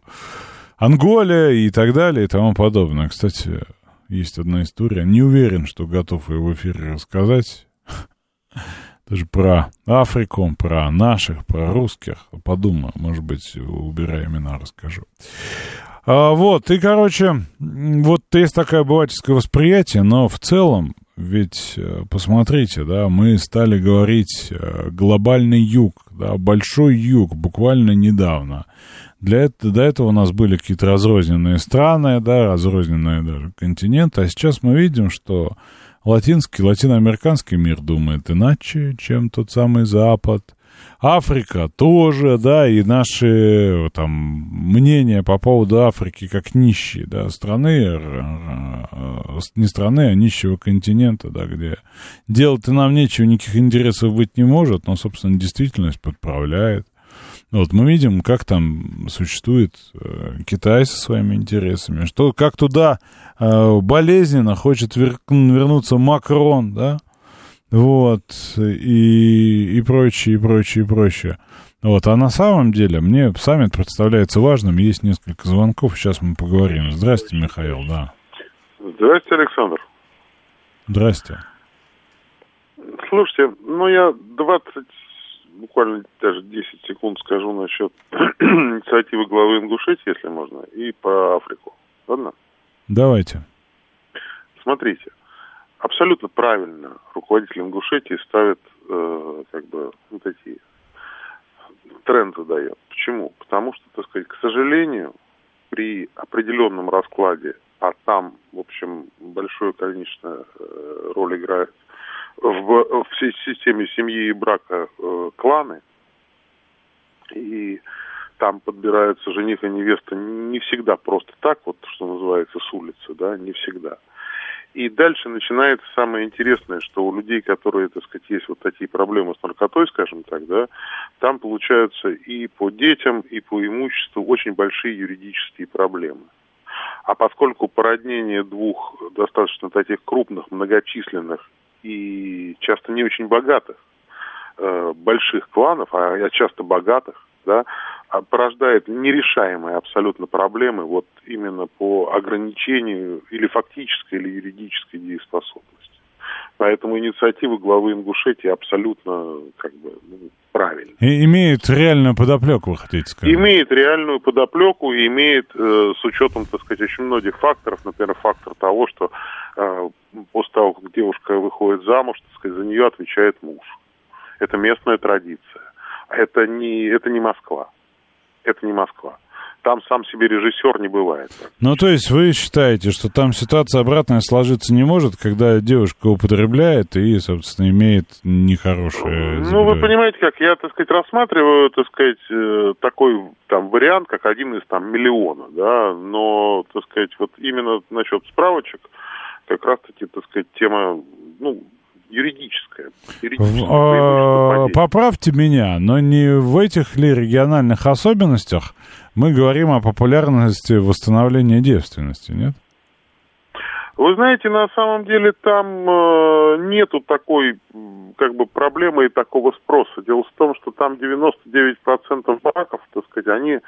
Анголе и так далее и тому подобное. Кстати, есть одна история. Не уверен, что готов ее в эфире рассказать. *laughs* Даже про Африку, про наших, про русских. Подумаю, может быть, убирая имена, расскажу. А, вот, и, короче, вот есть такое обывательское восприятие, но в целом ведь э, посмотрите, да, мы стали говорить э, глобальный юг, да, большой юг буквально недавно. Для этого, до этого у нас были какие-то разрозненные страны, да, разрозненные даже континенты, а сейчас мы видим, что латинский, латиноамериканский мир думает иначе, чем тот самый Запад – Африка тоже, да, и наши там мнения по поводу Африки как нищие, да, страны, не страны, а нищего континента, да, где делать-то нам нечего, никаких интересов быть не может, но, собственно, действительность подправляет. Вот мы видим, как там существует э, Китай со своими интересами, что как туда э, болезненно хочет вер, вернуться Макрон, да, вот, и, и прочее, и прочее, и прочее. Вот, а на самом деле мне саммит представляется важным, есть несколько звонков, сейчас мы поговорим. Здрасте, Михаил, да. Здрасте, Александр. Здрасте. Слушайте, ну я 20, буквально даже 10 секунд скажу насчет *clears throat* инициативы главы Ингушетии, если можно, и по Африку. Ладно? Давайте. Смотрите, абсолютно правильно руководитель Ингушетии ставит э, как бы вот такие тренды дает. Почему? Потому что, так сказать, к сожалению, при определенном раскладе, а там, в общем, большое количество э, роль играет в, в системе семьи и брака э, кланы, и там подбираются жених и невеста не всегда просто так, вот что называется, с улицы, да, не всегда. И дальше начинается самое интересное, что у людей, которые, так сказать, есть вот такие проблемы с наркотой, скажем так, да, там получаются и по детям, и по имуществу очень большие юридические проблемы. А поскольку породнение двух достаточно таких крупных, многочисленных и часто не очень богатых э, больших кланов, а часто богатых, да, а порождает нерешаемые абсолютно проблемы вот именно по ограничению или фактической, или юридической дееспособности. Поэтому инициатива главы Ингушетии абсолютно как бы ну, правильная. И имеет реальную подоплеку, вы хотите сказать? Имеет реальную подоплеку и имеет, э, с учетом, так сказать, очень многих факторов, например, фактор того, что э, после того, как девушка выходит замуж, так сказать, за нее отвечает муж Это местная традиция. Это не, это не Москва. Это не Москва там сам себе режиссер не бывает. Ну, то есть вы считаете, что там ситуация обратная сложиться не может, когда девушка употребляет и, собственно, имеет нехорошее... Ну, вы понимаете, как я, так сказать, рассматриваю, так сказать, э, такой там вариант, как один из там миллиона, да, но, так сказать, вот именно насчет справочек, как раз-таки, так сказать, тема, ну, юридическое. юридическое а, поправьте меня, но не в этих ли региональных особенностях мы говорим о популярности восстановления девственности, нет? Вы знаете, на самом деле там э, нету такой как бы проблемы и такого спроса. Дело в том, что там 99% браков, так сказать, они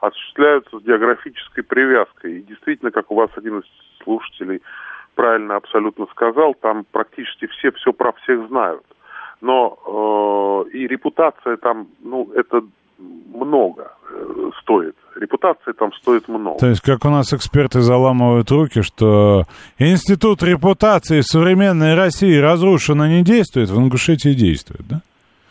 осуществляются с географической привязкой. И действительно, как у вас один из слушателей правильно абсолютно сказал, там практически все все про всех знают. Но э, и репутация там, ну, это много э, стоит. Репутация там стоит много. То есть, как у нас эксперты заламывают руки, что институт репутации современной России разрушен и не действует, в Ингушетии действует, да?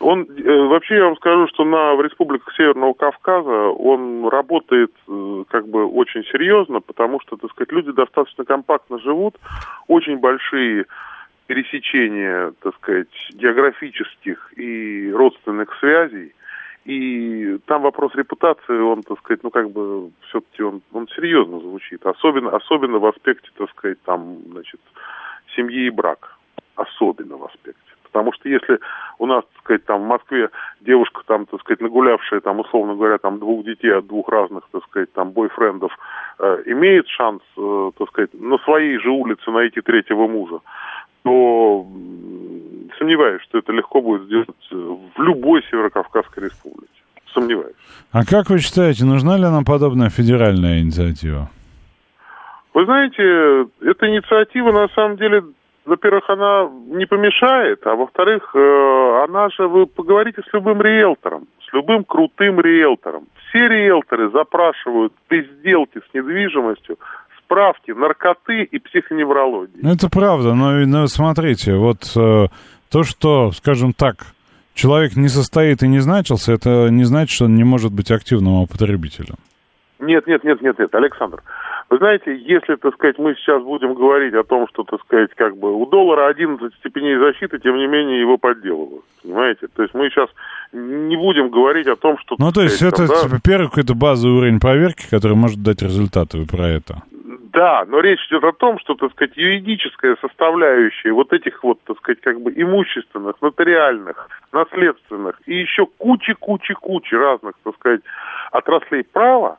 Он, э, вообще я вам скажу, что на, в республиках Северного Кавказа он работает э, как бы очень серьезно, потому что, так сказать, люди достаточно компактно живут, очень большие пересечения, так сказать, географических и родственных связей. И там вопрос репутации, он, так сказать, ну как бы все-таки он, он серьезно звучит. Особенно, особенно в аспекте, так сказать, там, значит, семьи и брак. Особенно в аспекте. Потому что если у нас, так сказать, там в Москве девушка, там, так сказать, нагулявшая, там, условно говоря, там двух детей от двух разных, так сказать, там, бойфрендов, э, имеет шанс, э, так сказать, на своей же улице найти третьего мужа, то сомневаюсь, что это легко будет сделать в любой Северокавказской республике. Сомневаюсь. А как вы считаете, нужна ли нам подобная федеральная инициатива? Вы знаете, эта инициатива на самом деле во-первых, она не помешает, а во-вторых, э, она же, вы поговорите с любым риэлтором, с любым крутым риэлтором. Все риэлторы запрашивают при сделке с недвижимостью справки наркоты и психоневрологии. Ну, это правда, но, но смотрите, вот э, то, что, скажем так, человек не состоит и не значился, это не значит, что он не может быть активным потребителем. Нет, нет, нет, нет, нет, Александр. Вы знаете, если, так сказать, мы сейчас будем говорить о том, что, так сказать, как бы у доллара 11 степеней защиты, тем не менее его подделывают. Понимаете? То есть мы сейчас не будем говорить о том, что... Ну, то есть сказать, это, там, да? типа, первый какой-то базовый уровень проверки, который может дать результаты. Вы про это? Да, но речь идет о том, что, так сказать, юридическая составляющая вот этих вот, так сказать, как бы имущественных, нотариальных, наследственных и еще кучи-кучи-кучи разных, так сказать, отраслей права,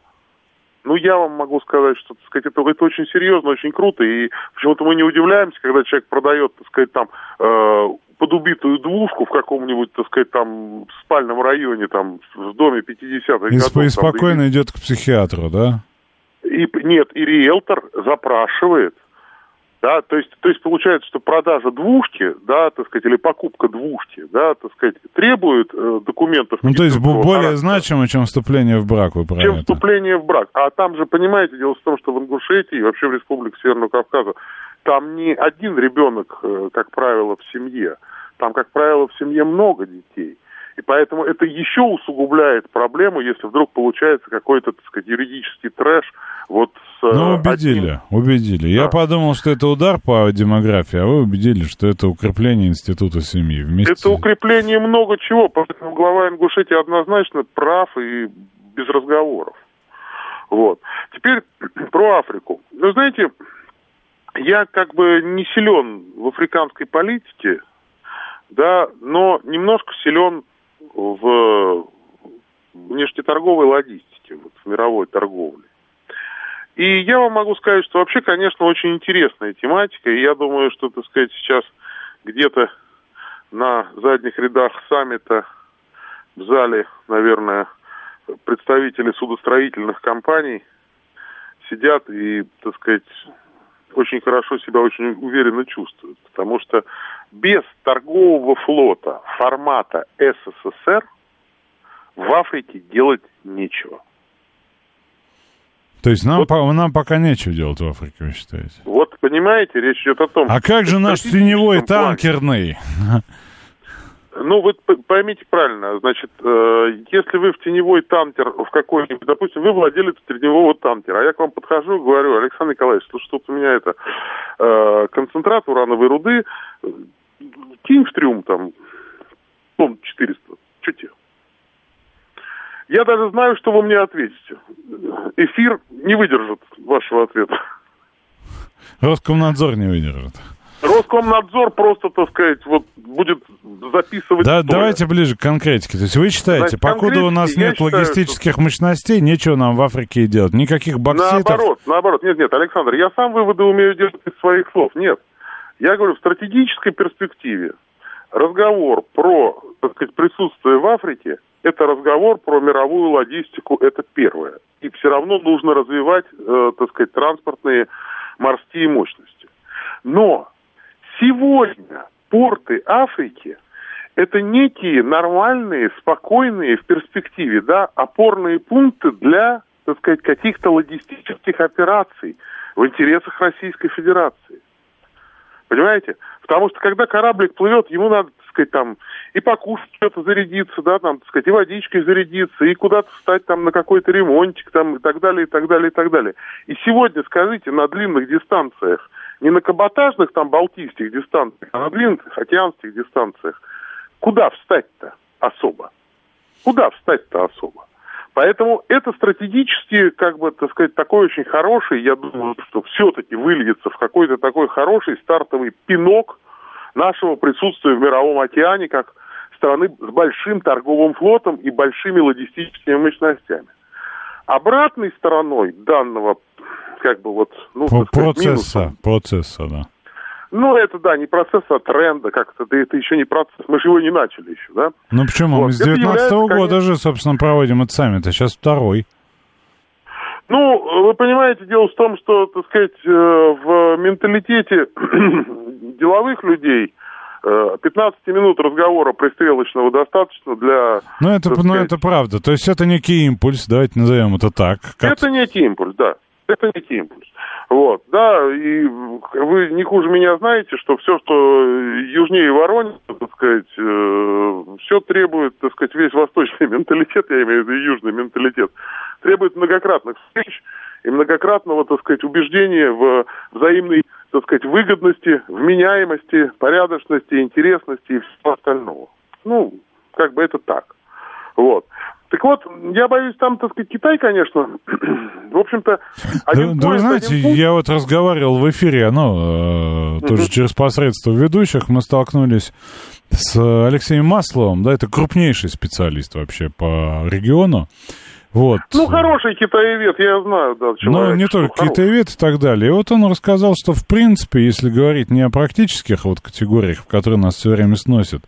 ну, я вам могу сказать, что, так сказать, это, это очень серьезно, очень круто, и почему-то мы не удивляемся, когда человек продает, так сказать, там, э, под убитую двушку в каком-нибудь, так сказать, там, спальном районе, там, в доме 50-х и годов. И спокойно там, идет к психиатру, да? И, нет, и риэлтор запрашивает да, то есть, то есть получается, что продажа двушки, да, так сказать, или покупка двушки, да, так сказать, требует э, документов. Ну, то есть более характера. значимо, чем вступление в брак, вы Чем это. вступление в брак. А там же, понимаете, дело в том, что в Ингушетии и вообще в Республике Северного Кавказа там не один ребенок, э, как правило, в семье. Там, как правило, в семье много детей. И поэтому это еще усугубляет проблему, если вдруг получается какой-то, так сказать, юридический трэш вот. Ну, убедили, одним... убедили. Да. Я подумал, что это удар по демографии, а вы убедили, что это укрепление института семьи. Вместе... Это укрепление много чего, поэтому глава Ингушетии однозначно прав и без разговоров. Вот. Теперь *clears throat* про Африку. Вы знаете, я как бы не силен в африканской политике, да, но немножко силен в внешнеторговой логистике, вот, в мировой торговле. И я вам могу сказать, что вообще, конечно, очень интересная тематика, и я думаю, что, так сказать, сейчас где-то на задних рядах саммита в зале, наверное, представители судостроительных компаний сидят и, так сказать, очень хорошо себя очень уверенно чувствуют, потому что без торгового флота формата СССР в Африке делать нечего. То есть нам, вот, по, нам пока нечего делать в Африке, вы считаете? Вот, понимаете, речь идет о том... А как же наш теневой танкерный? Ну, вы поймите правильно, значит, э, если вы в теневой танкер в какой-нибудь, допустим, вы владелец теневого танкера, а я к вам подхожу и говорю, Александр Николаевич, слушай, тут у меня это, э, концентрат урановой руды, э, кинь в трюм там, тонн 400, что тебе? Я даже знаю, что вы мне ответите. Эфир не выдержит вашего ответа. Роскомнадзор не выдержит. Роскомнадзор просто, так сказать, вот будет записывать... Да, давайте ближе к конкретике. То есть вы считаете, Значит, покуда у нас нет считаю, логистических мощностей, нечего нам в Африке делать. Никаких бокситов. Наоборот, наоборот. Нет, нет, Александр, я сам выводы умею делать из своих слов. Нет. Я говорю, в стратегической перспективе разговор про, так сказать, присутствие в Африке, это разговор про мировую логистику, это первое. И все равно нужно развивать, э, так сказать, транспортные морские мощности. Но сегодня порты Африки это некие нормальные, спокойные в перспективе, да, опорные пункты для, так сказать, каких-то логистических операций в интересах Российской Федерации. Понимаете? Потому что когда кораблик плывет, ему надо, сказать, там и покушать что-то зарядиться, да, там, так сказать, и водичкой зарядиться, и куда-то встать там на какой-то ремонтик, там, и так далее, и так далее, и так далее. И сегодня, скажите, на длинных дистанциях, не на каботажных там балтийских дистанциях, а на длинных океанских дистанциях, куда встать-то особо? Куда встать-то особо? Поэтому это стратегически, как бы, так сказать, такой очень хороший, я думаю, что все-таки выльется в какой-то такой хороший стартовый пинок нашего присутствия в мировом океане, как страны с большим торговым флотом и большими логистическими мощностями. Обратной стороной данного, как бы вот, ну, По- сказать, Процесса, минуса, процесса, да. ну, это, да, не процесс, а тренда, как-то, это, это еще не процесс, мы же его не начали еще, да? Ну почему? Вот, Мы с это 19 является, года конечно- же, собственно, проводим этот саммит, а сейчас второй. Ну, вы понимаете, дело в том, что, так сказать, э, в менталитете *clears throat* деловых людей э, 15 минут разговора пристрелочного достаточно для... Ну это, ну, сказать, это правда. То есть это некий импульс, давайте назовем это так. Как... Это некий импульс, да. Это некий импульс. Вот, да, и вы не хуже меня знаете, что все, что южнее Воронежа, так сказать, все требует, так сказать, весь восточный *laughs* менталитет, я имею в виду южный менталитет, требует многократных встреч и многократного, так сказать, убеждения в взаимной, так сказать, выгодности, вменяемости, порядочности, интересности и всего остального. Ну, как бы это так. Вот. Так вот, я боюсь, там, так сказать, Китай, конечно, *clears throat* в общем-то, Да, один да вы поезд, знаете, один я вот разговаривал в эфире, ну, э, тоже через посредство ведущих, мы столкнулись с Алексеем Масловым, да, это крупнейший специалист вообще по региону. Вот. Ну, хороший китаевед, я знаю, да, Но человек. не что только хороший. китаевед и так далее. И вот он рассказал, что в принципе, если говорить не о практических вот категориях, в которые нас все время сносят,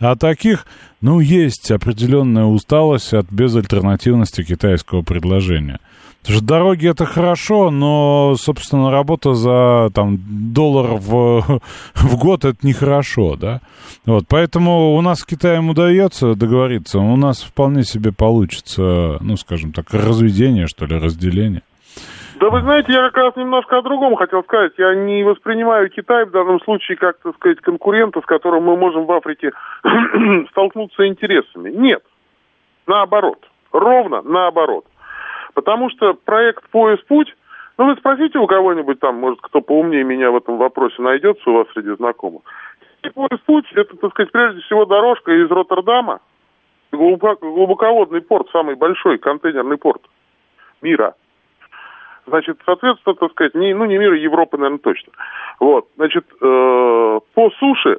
а о таких, ну, есть определенная усталость от безальтернативности китайского предложения. Потому что дороги это хорошо, но, собственно, работа за там доллар в, *laughs* в год это нехорошо, да. Вот, поэтому у нас с Китаем удается договориться, у нас вполне себе получится, ну, скажем так, разведение, что ли, разделение. Да вы знаете, я как раз немножко о другом хотел сказать. Я не воспринимаю Китай в данном случае как, так сказать, конкурента, с которым мы можем в Африке *clears throat* столкнуться интересами. Нет. Наоборот. Ровно наоборот. Потому что проект «Поезд-путь», ну вы спросите у кого-нибудь там, может, кто поумнее меня в этом вопросе найдется у вас среди знакомых. «Поезд-путь» — это, так сказать, прежде всего дорожка из Роттердама, глубоко- глубоководный порт, самый большой контейнерный порт мира. Значит, соответственно, так сказать, не, ну, не мира, Европы, наверное, точно. Вот, значит, э, по суше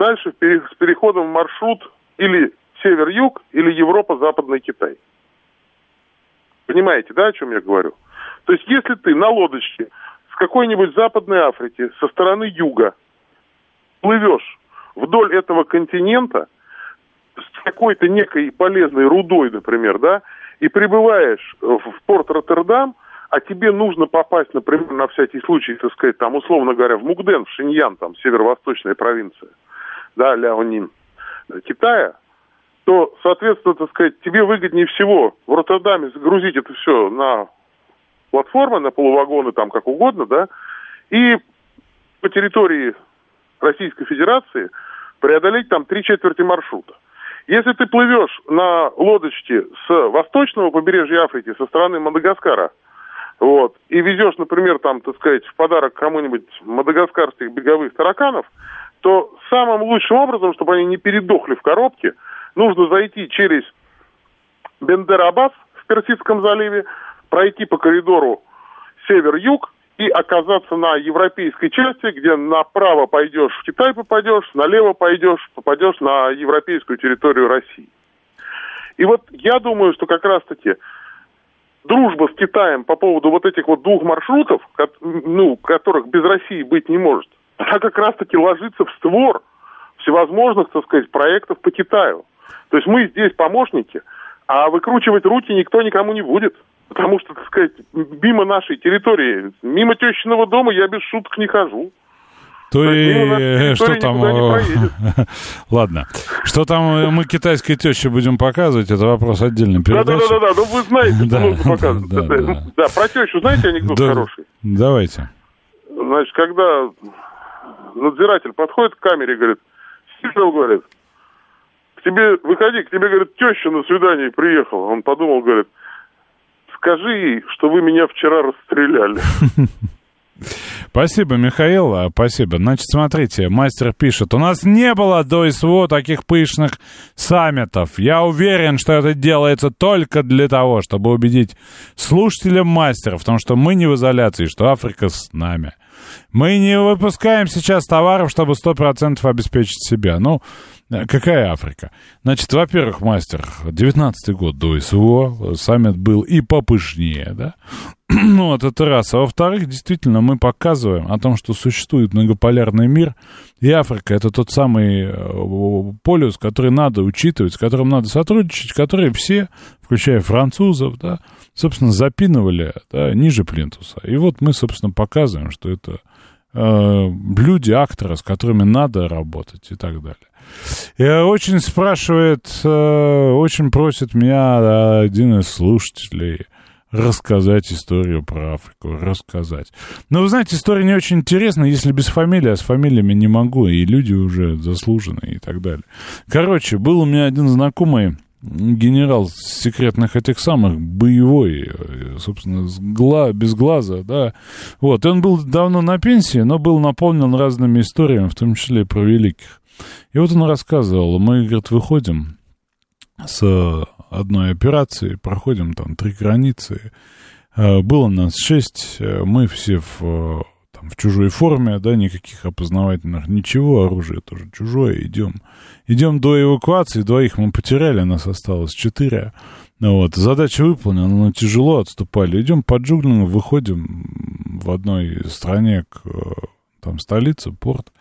дальше с переходом в маршрут или север-юг, или Европа-западный Китай. Понимаете, да, о чем я говорю? То есть, если ты на лодочке с какой-нибудь Западной Африки со стороны юга плывешь вдоль этого континента с какой-то некой полезной рудой, например, да, и прибываешь в порт Роттердам, а тебе нужно попасть, например, на всякий случай, так сказать, там, условно говоря, в Мукден, в Шиньян, там, северо-восточная провинция, да, Ляонин, э, Китая, то, соответственно, так сказать, тебе выгоднее всего в Роттердаме загрузить это все на платформы, на полувагоны, там, как угодно, да, и по территории Российской Федерации преодолеть там три четверти маршрута. Если ты плывешь на лодочке с восточного побережья Африки, со стороны Мадагаскара, вот, и везешь, например, там, так сказать, в подарок кому-нибудь мадагаскарских беговых тараканов, то самым лучшим образом, чтобы они не передохли в коробке, нужно зайти через Бендерабас в Персидском заливе, пройти по коридору север-юг и оказаться на европейской части, где направо пойдешь, в Китай попадешь, налево пойдешь, попадешь на европейскую территорию России. И вот я думаю, что как раз-таки дружба с Китаем по поводу вот этих вот двух маршрутов, ну, которых без России быть не может, она как раз-таки ложится в створ всевозможных, так сказать, проектов по Китаю. То есть мы здесь помощники, а выкручивать руки никто никому не будет. Потому что, так сказать, мимо нашей территории, мимо тещиного дома я без шуток не хожу. То, То и что там... *laughs* Ладно. Что там э, мы китайской теще будем показывать, это вопрос отдельной передачи. Да-да-да, ну вы знаете, что нужно *laughs* показывать. Да, про тещу знаете анекдот хороший? Давайте. Значит, когда надзиратель подходит к камере и говорит, Сидел, говорит, тебе, выходи, к тебе, говорит, теща на свидание приехала. Он подумал, говорит, скажи ей, что вы меня вчера расстреляли. *laughs* Спасибо, Михаил, а, спасибо. Значит, смотрите, мастер пишет, у нас не было до СВО таких пышных саммитов. Я уверен, что это делается только для того, чтобы убедить слушателя мастера в том, что мы не в изоляции, что Африка с нами. Мы не выпускаем сейчас товаров, чтобы 100% обеспечить себя. Ну, какая Африка? Значит, во-первых, мастер, 19-й год до СВО, саммит был и попышнее, да? *clears throat* ну, вот это раз. А во-вторых, действительно, мы показываем о том, что существует многополярный мир, и Африка — это тот самый э, полюс, который надо учитывать, с которым надо сотрудничать, который все, включая французов, да, собственно, запинывали да, ниже плинтуса. И вот мы, собственно, показываем, что это э, люди, акторы, с которыми надо работать и так далее. И очень спрашивает, э, очень просит меня один из слушателей рассказать историю про Африку, рассказать. Но вы знаете, история не очень интересна, если без фамилии, а с фамилиями не могу, и люди уже заслуженные и так далее. Короче, был у меня один знакомый, генерал секретных этих самых, боевой, собственно, с гла, без глаза, да. Вот, и он был давно на пенсии, но был наполнен разными историями, в том числе и про великих. И вот он рассказывал, мы, говорит, выходим с одной операции, проходим там три границы. Э, было нас шесть, э, мы все в, там, в чужой форме, да, никаких опознавательных, ничего, оружие тоже чужое, идем. Идем до эвакуации, двоих мы потеряли, нас осталось четыре. Вот, задача выполнена, но тяжело отступали. Идем по джунглям, выходим в одной стране к там столица, порт.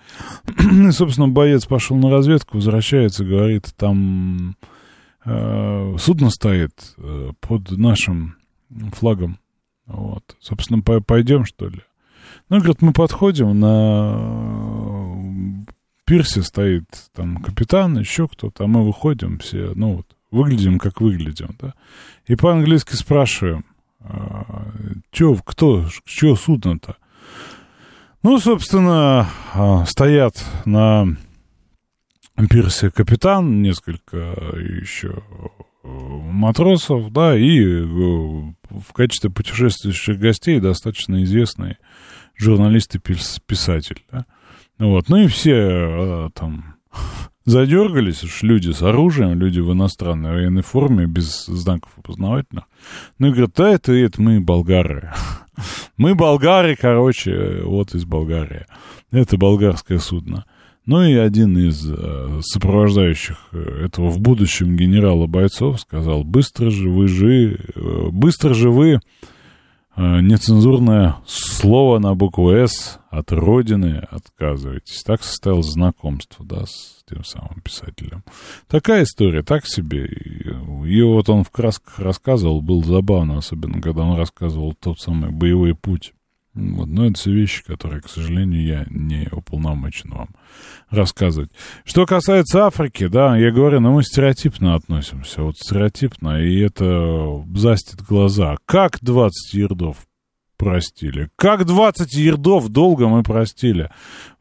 И, собственно, боец пошел на разведку, возвращается, говорит, там Э, судно стоит э, под нашим флагом. Вот. Собственно, пойдем, что ли? Ну, говорит, мы подходим, на пирсе стоит там капитан, еще кто-то, а мы выходим все, ну вот, выглядим, как выглядим, да. И по-английски спрашиваем, «А, чё, кто, что судно-то? Ну, собственно, а, стоят на пирсе капитан, несколько еще э, матросов, да, и э, в качестве путешествующих гостей достаточно известный журналист и писатель, да. Вот, ну и все э, там *laughs* задергались уж люди с оружием, люди в иностранной военной форме, без знаков опознавательных. Ну и говорят, да, это, это мы болгары. *laughs* Мы болгары, короче, вот из Болгарии. Это болгарское судно. Ну и один из э, сопровождающих э, этого в будущем генерала бойцов сказал, быстро же вы же, э, быстро же вы нецензурное слово на букву «С» от родины отказываетесь. Так состоялось знакомство, да, с тем самым писателем. Такая история, так себе. И вот он в красках рассказывал, был забавно, особенно когда он рассказывал тот самый боевой путь вот, но это все вещи, которые, к сожалению, я не уполномочен вам рассказывать. Что касается Африки, да, я говорю, ну мы стереотипно относимся, вот стереотипно, и это застит глаза. Как 20 ярдов простили. Как 20 ердов долго мы простили.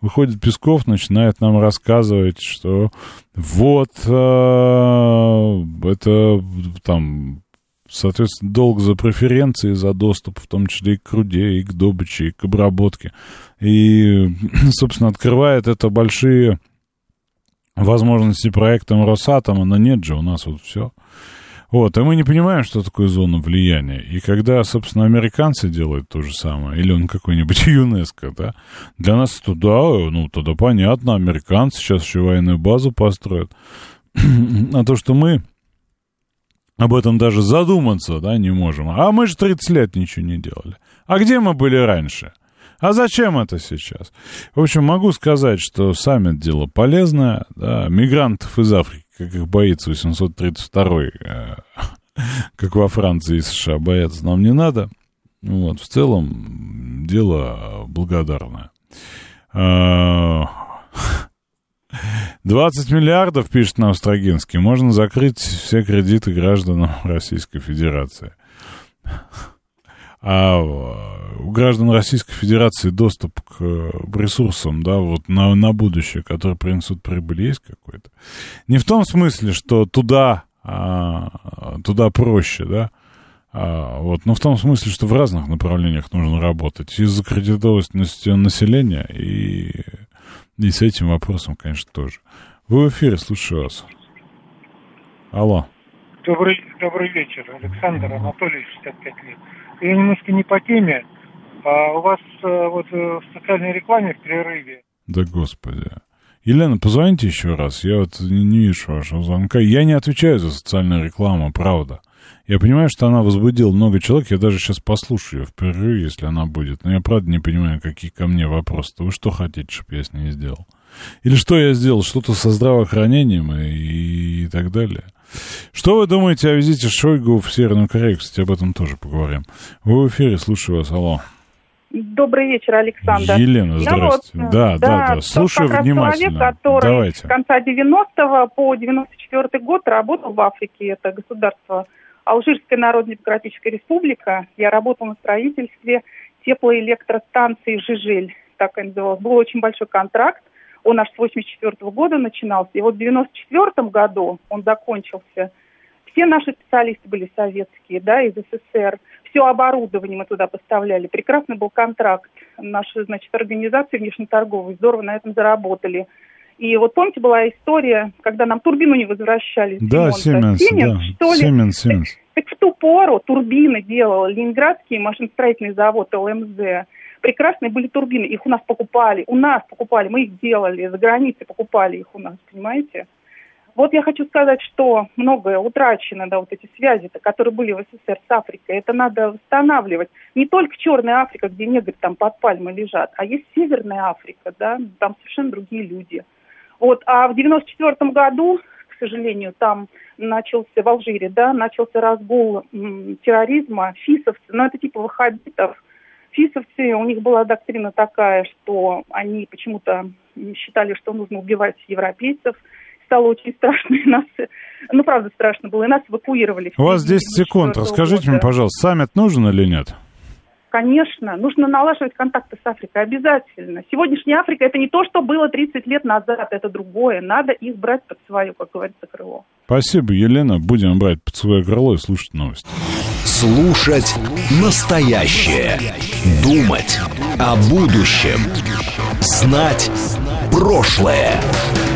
Выходит Песков, начинает нам рассказывать, что вот э, это там соответственно, долг за преференции, за доступ, в том числе и к руде, и к добыче, и к обработке. И, *clears throat* собственно, открывает это большие возможности проектам Росатома, но нет же, у нас вот все. Вот, и мы не понимаем, что такое зона влияния. И когда, собственно, американцы делают то же самое, или он какой-нибудь *laughs* ЮНЕСКО, да, для нас это, да, ну, тогда понятно, американцы сейчас еще военную базу построят. *clears throat* А то, что мы об этом даже задуматься, да, не можем. А мы же 30 лет ничего не делали. А где мы были раньше? А зачем это сейчас? В общем, могу сказать, что саммит дело полезное. Да, мигрантов из Африки, как их боится 832 э, *laughs* как во Франции и США, бояться нам не надо. Вот, в целом, дело благодарное. *laughs* А, 20 миллиардов, пишет нам Строгинский, можно закрыть все кредиты гражданам Российской Федерации. А у граждан Российской Федерации доступ к ресурсам, да, вот на, на будущее, которые принесут прибыль, есть какой-то? Не в том смысле, что туда, а, туда проще, да, а, вот, но в том смысле, что в разных направлениях нужно работать. И закредитованность населения, и и с этим вопросом, конечно, тоже. Вы в эфире, слушаю вас. Алло. Добрый, добрый вечер, Александр Анатолий, 65 лет. Я немножко не по теме. А у вас а, вот э, в социальной рекламе в прерыве. Да господи. Елена, позвоните еще раз. Я вот не вижу вашего звонка. Я не отвечаю за социальную рекламу, правда. Я понимаю, что она возбудила много человек. Я даже сейчас послушаю ее в перерыве, если она будет. Но я правда не понимаю, какие ко мне вопросы. Вы что хотите, чтобы я с ней сделал? Или что я сделал? Что-то со здравоохранением и, и так далее. Что вы думаете о визите Шойгу в Северную Корею? Кстати, об этом тоже поговорим. Вы в эфире, слушаю вас. Алло. Добрый вечер, Александр. Елена, здрасте. вот, да, да, да, Слушаю как внимательно. человек, который Давайте. с конца 90-го по 94 год работал в Африке. Это государство Алжирская Народно-Демократическая Республика. Я работал на строительстве теплоэлектростанции «Жижель», так и называлось. Был очень большой контракт. Он аж с 84 года начинался. И вот в 94 году он закончился. Все наши специалисты были советские, да, из СССР. Все оборудование мы туда поставляли. Прекрасный был контракт. Наши, значит, организации внешнеторговые здорово на этом заработали. И вот помните, была история, когда нам турбину не возвращали. Да, Сименс, Сименс, да. что ли? Сименс, Сименс. Так, так в ту пору турбины делал Ленинградский машиностроительный завод ЛМЗ. Прекрасные были турбины, их у нас покупали, у нас покупали, мы их делали, за границей покупали их у нас, понимаете? Вот я хочу сказать, что многое утрачено, да, вот эти связи, которые были в СССР с Африкой, это надо восстанавливать. Не только Черная Африка, где негры там под пальмой лежат, а есть Северная Африка, да, там совершенно другие люди. Вот, а в 94 году, к сожалению, там начался в Алжире, да, начался разгул м, терроризма, фисовцы, ну это типа ваххабитов. Фисовцы, у них была доктрина такая, что они почему-то считали, что нужно убивать европейцев. Стало очень страшно, и нас, ну правда страшно было, и нас эвакуировали. У вас 10 секунд, расскажите мне, пожалуйста, саммит нужен или нет? Конечно, нужно налаживать контакты с Африкой, обязательно. Сегодняшняя Африка – это не то, что было 30 лет назад, это другое. Надо их брать под свое, как говорится, крыло. Спасибо, Елена. Будем брать под свое крыло и слушать новости. Слушать настоящее. Думать о будущем. Знать прошлое.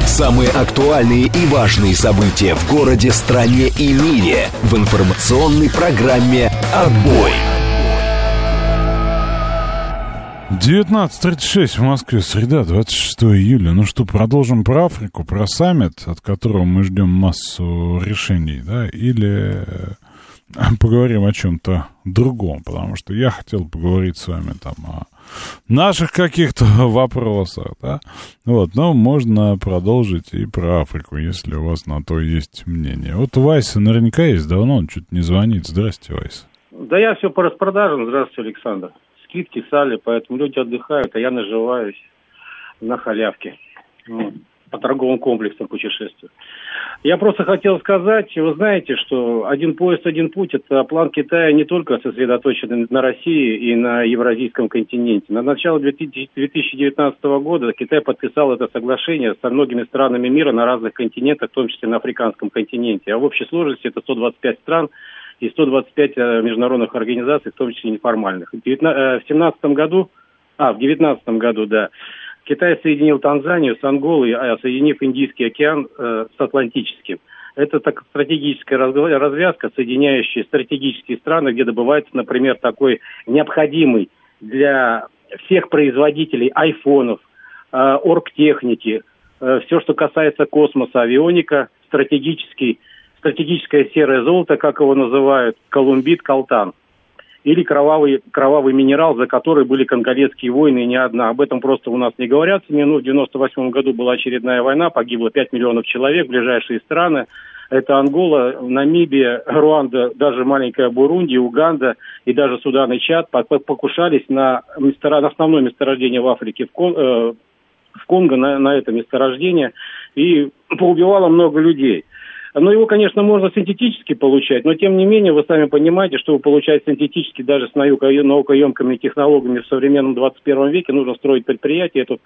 Самые актуальные и важные события в городе, стране и мире в информационной программе «Отбой». 19.36 в Москве, среда, 26 июля. Ну что, продолжим про Африку, про саммит, от которого мы ждем массу решений, да, или э, *laughs* поговорим о чем-то другом, потому что я хотел поговорить с вами там о наших каких-то *laughs* вопросах, да. Вот, но можно продолжить и про Африку, если у вас на то есть мнение. Вот у Вайса наверняка есть, давно он что-то не звонит. Здрасте, Вайс. Да я все по распродажам. Здравствуйте, Александр скидки сали, поэтому люди отдыхают, а я наживаюсь на халявке. Вот. по торговым комплексам путешествую. Я просто хотел сказать, вы знаете, что один поезд, один путь – это план Китая не только сосредоточен на России и на Евразийском континенте. На начало 2019 года Китай подписал это соглашение со многими странами мира на разных континентах, в том числе на африканском континенте. А в общей сложности это 125 стран и 125 э, международных организаций, в том числе неформальных. В 2017 э, году, а, в 2019 году, да, Китай соединил Танзанию с Анголой, а соединив Индийский океан э, с Атлантическим. Это так стратегическая развязка, соединяющая стратегические страны, где добывается, например, такой необходимый для всех производителей айфонов, оргтехники, все, что касается космоса, авионика, стратегический, стратегическое серое золото, как его называют, колумбит, колтан или кровавый, кровавый минерал, за который были конголезские войны, и не одна. Об этом просто у нас не говорят. Ну, в 98 году была очередная война, погибло 5 миллионов человек, ближайшие страны. Это Ангола, Намибия, Руанда, даже маленькая Бурунди, Уганда и даже Судан и Чад покушались на, место, на основное месторождение в Африке, в, Кон, э, в Конго, на, на это месторождение, и поубивало много людей. Но его, конечно, можно синтетически получать, но тем не менее вы сами понимаете, чтобы получать синтетически даже с наукоемкими технологиями в современном 21 веке нужно строить предприятие, это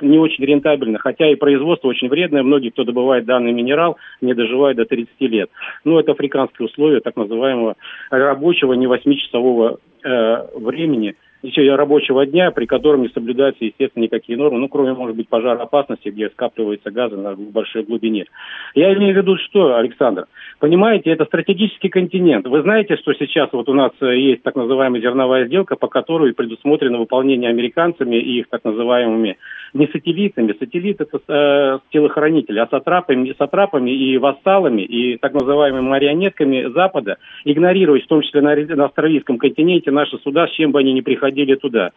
не очень рентабельно, хотя и производство очень вредное, многие, кто добывает данный минерал, не доживают до 30 лет. Ну, это африканские условия так называемого рабочего не 8-часового э, времени – еще рабочего дня, при котором не соблюдаются, естественно, никакие нормы, ну, кроме, может быть, пожароопасности, где скапливаются газы на большой глубине. Я имею в виду, что, Александр, понимаете, это стратегический континент. Вы знаете, что сейчас вот у нас э, есть так называемая зерновая сделка, по которой предусмотрено выполнение американцами и их так называемыми не сателлитами. Сателлит это э, телохранители, а сатрапами, сатрапами и вассалами, и так называемыми марионетками Запада, игнорировать, в том числе на, на австралийском континенте, наши суда, с чем бы они ни приходили туда.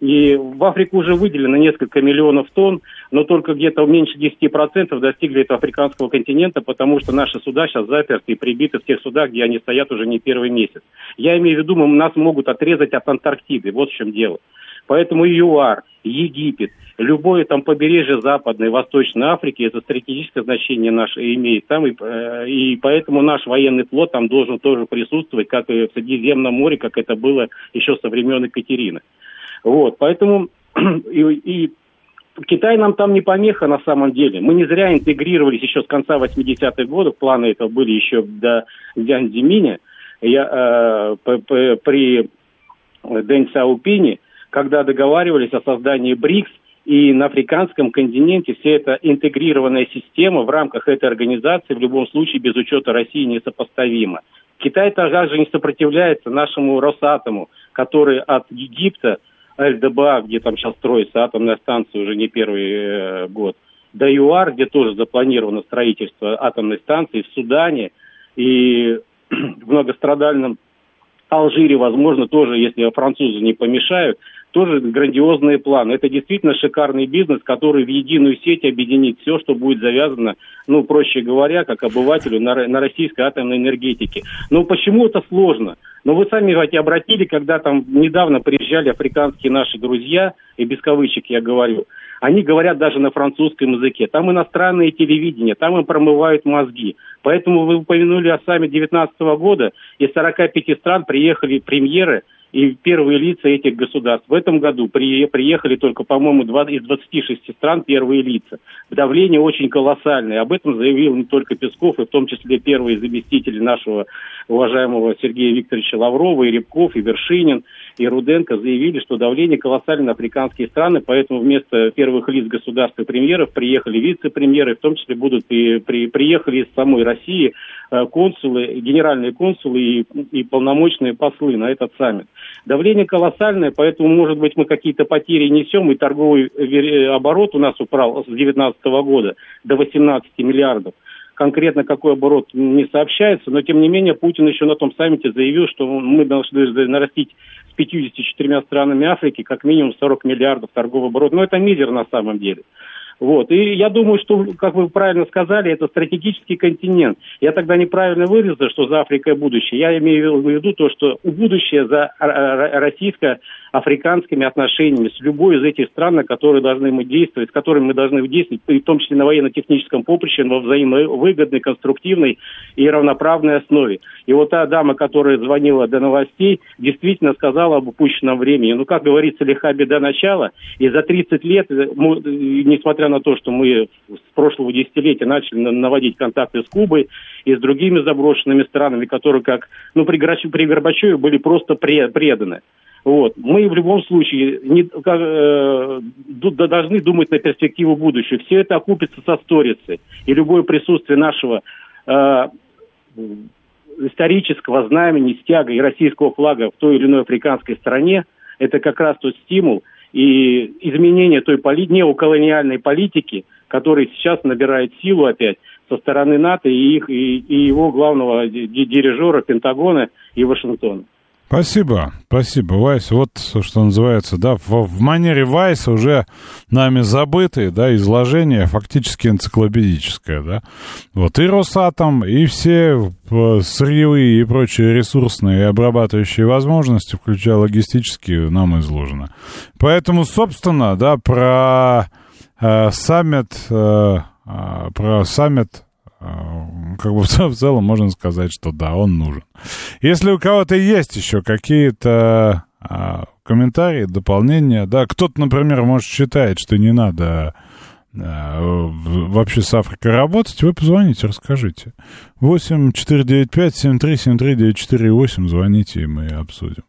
И в Африку уже выделено несколько миллионов тонн, но только где-то меньше 10% достигли этого африканского континента, потому что наши суда сейчас заперты и прибиты в тех судах, где они стоят уже не первый месяц. Я имею в виду, нас могут отрезать от Антарктиды, вот в чем дело. Поэтому ЮАР, Египет, любое там побережье Западной, Восточной Африки, это стратегическое значение наше имеет там, и, э, и поэтому наш военный флот там должен тоже присутствовать, как и в Средиземном море, как это было еще со времен Екатерины. Вот, поэтому *clears throat* и, и Китай нам там не помеха на самом деле. Мы не зря интегрировались еще с конца 80-х годов, планы это были еще до Дзян Зиминя. Я э, при Дэн Сяопине когда договаривались о создании БРИКС, и на африканском континенте вся эта интегрированная система в рамках этой организации в любом случае без учета России несопоставима. Китай также не сопротивляется нашему Росатому, который от Египта, ЛДБА, где там сейчас строится атомная станция уже не первый э, год, до ЮАР, где тоже запланировано строительство атомной станции, в Судане и *clears throat* в многострадальном Алжире, возможно, тоже, если французы не помешают, тоже грандиозные планы. Это действительно шикарный бизнес, который в единую сеть объединит все, что будет завязано, ну, проще говоря, как обывателю на, на российской атомной энергетике. Но почему это сложно? Но вы сами знаете, обратили, когда там недавно приезжали африканские наши друзья, и без кавычек я говорю, они говорят даже на французском языке. Там иностранное телевидение, там им промывают мозги. Поэтому вы упомянули о саммите 2019 года, из 45 стран приехали премьеры – и первые лица этих государств. В этом году при, приехали только, по-моему, из 26 стран первые лица. Давление очень колоссальное. Об этом заявил не только Песков, и в том числе первые заместители нашего уважаемого Сергея Викторовича Лаврова, и Рябков, и Вершинин, и Руденко заявили, что давление колоссальное на африканские страны, поэтому вместо первых лиц государств и премьеров приехали вице-премьеры, в том числе будут и при, приехали из самой России консулы, генеральные консулы и, и полномочные послы на этот саммит. Давление колоссальное, поэтому, может быть, мы какие-то потери несем, и торговый э, оборот у нас упал с 2019 года до 18 миллиардов. Конкретно какой оборот не сообщается, но тем не менее Путин еще на том саммите заявил, что мы должны нарастить с 54 странами Африки как минимум 40 миллиардов торговый оборот. Но это мизер на самом деле. Вот. И я думаю, что, как вы правильно сказали, это стратегический континент. Я тогда неправильно выразил, что за Африкой будущее. Я имею в виду то, что будущее за российско африканскими отношениями, с любой из этих стран, на которые должны мы действовать, с которыми мы должны действовать, в том числе на военно-техническом поприще, во взаимовыгодной, конструктивной и равноправной основе. И вот та дама, которая звонила до новостей, действительно сказала об упущенном времени. Ну, как говорится, лиха беда начала, и за 30 лет, мы, несмотря на то, что мы с прошлого десятилетия начали наводить контакты с Кубой и с другими заброшенными странами, которые как, ну, при Горбачеве были просто преданы. Вот. Мы в любом случае не, как, э, должны думать на перспективу будущего. Все это окупится со сторицей. И любое присутствие нашего э, исторического знамени, стяга и российского флага в той или иной африканской стране, это как раз тот стимул и изменение той поли- неоколониальной политики, которая сейчас набирает силу опять со стороны НАТО и, их, и, и его главного дирижера Пентагона и Вашингтона. Спасибо, спасибо, Вайс. Вот, что называется, да, в, в манере Вайса уже нами забытые, да, изложение фактически энциклопедическое, да. Вот и Росатом, и все э, сырьевые и прочие ресурсные и обрабатывающие возможности, включая логистические, нам изложено. Поэтому, собственно, да, про э, саммит, э, э, про саммит как бы в целом можно сказать, что да, он нужен. Если у кого-то есть еще какие-то а, комментарии, дополнения, да, кто-то, например, может считает, что не надо вообще с Африкой работать, вы позвоните, расскажите. 8 495 73 73 94 8 звоните, и мы обсудим.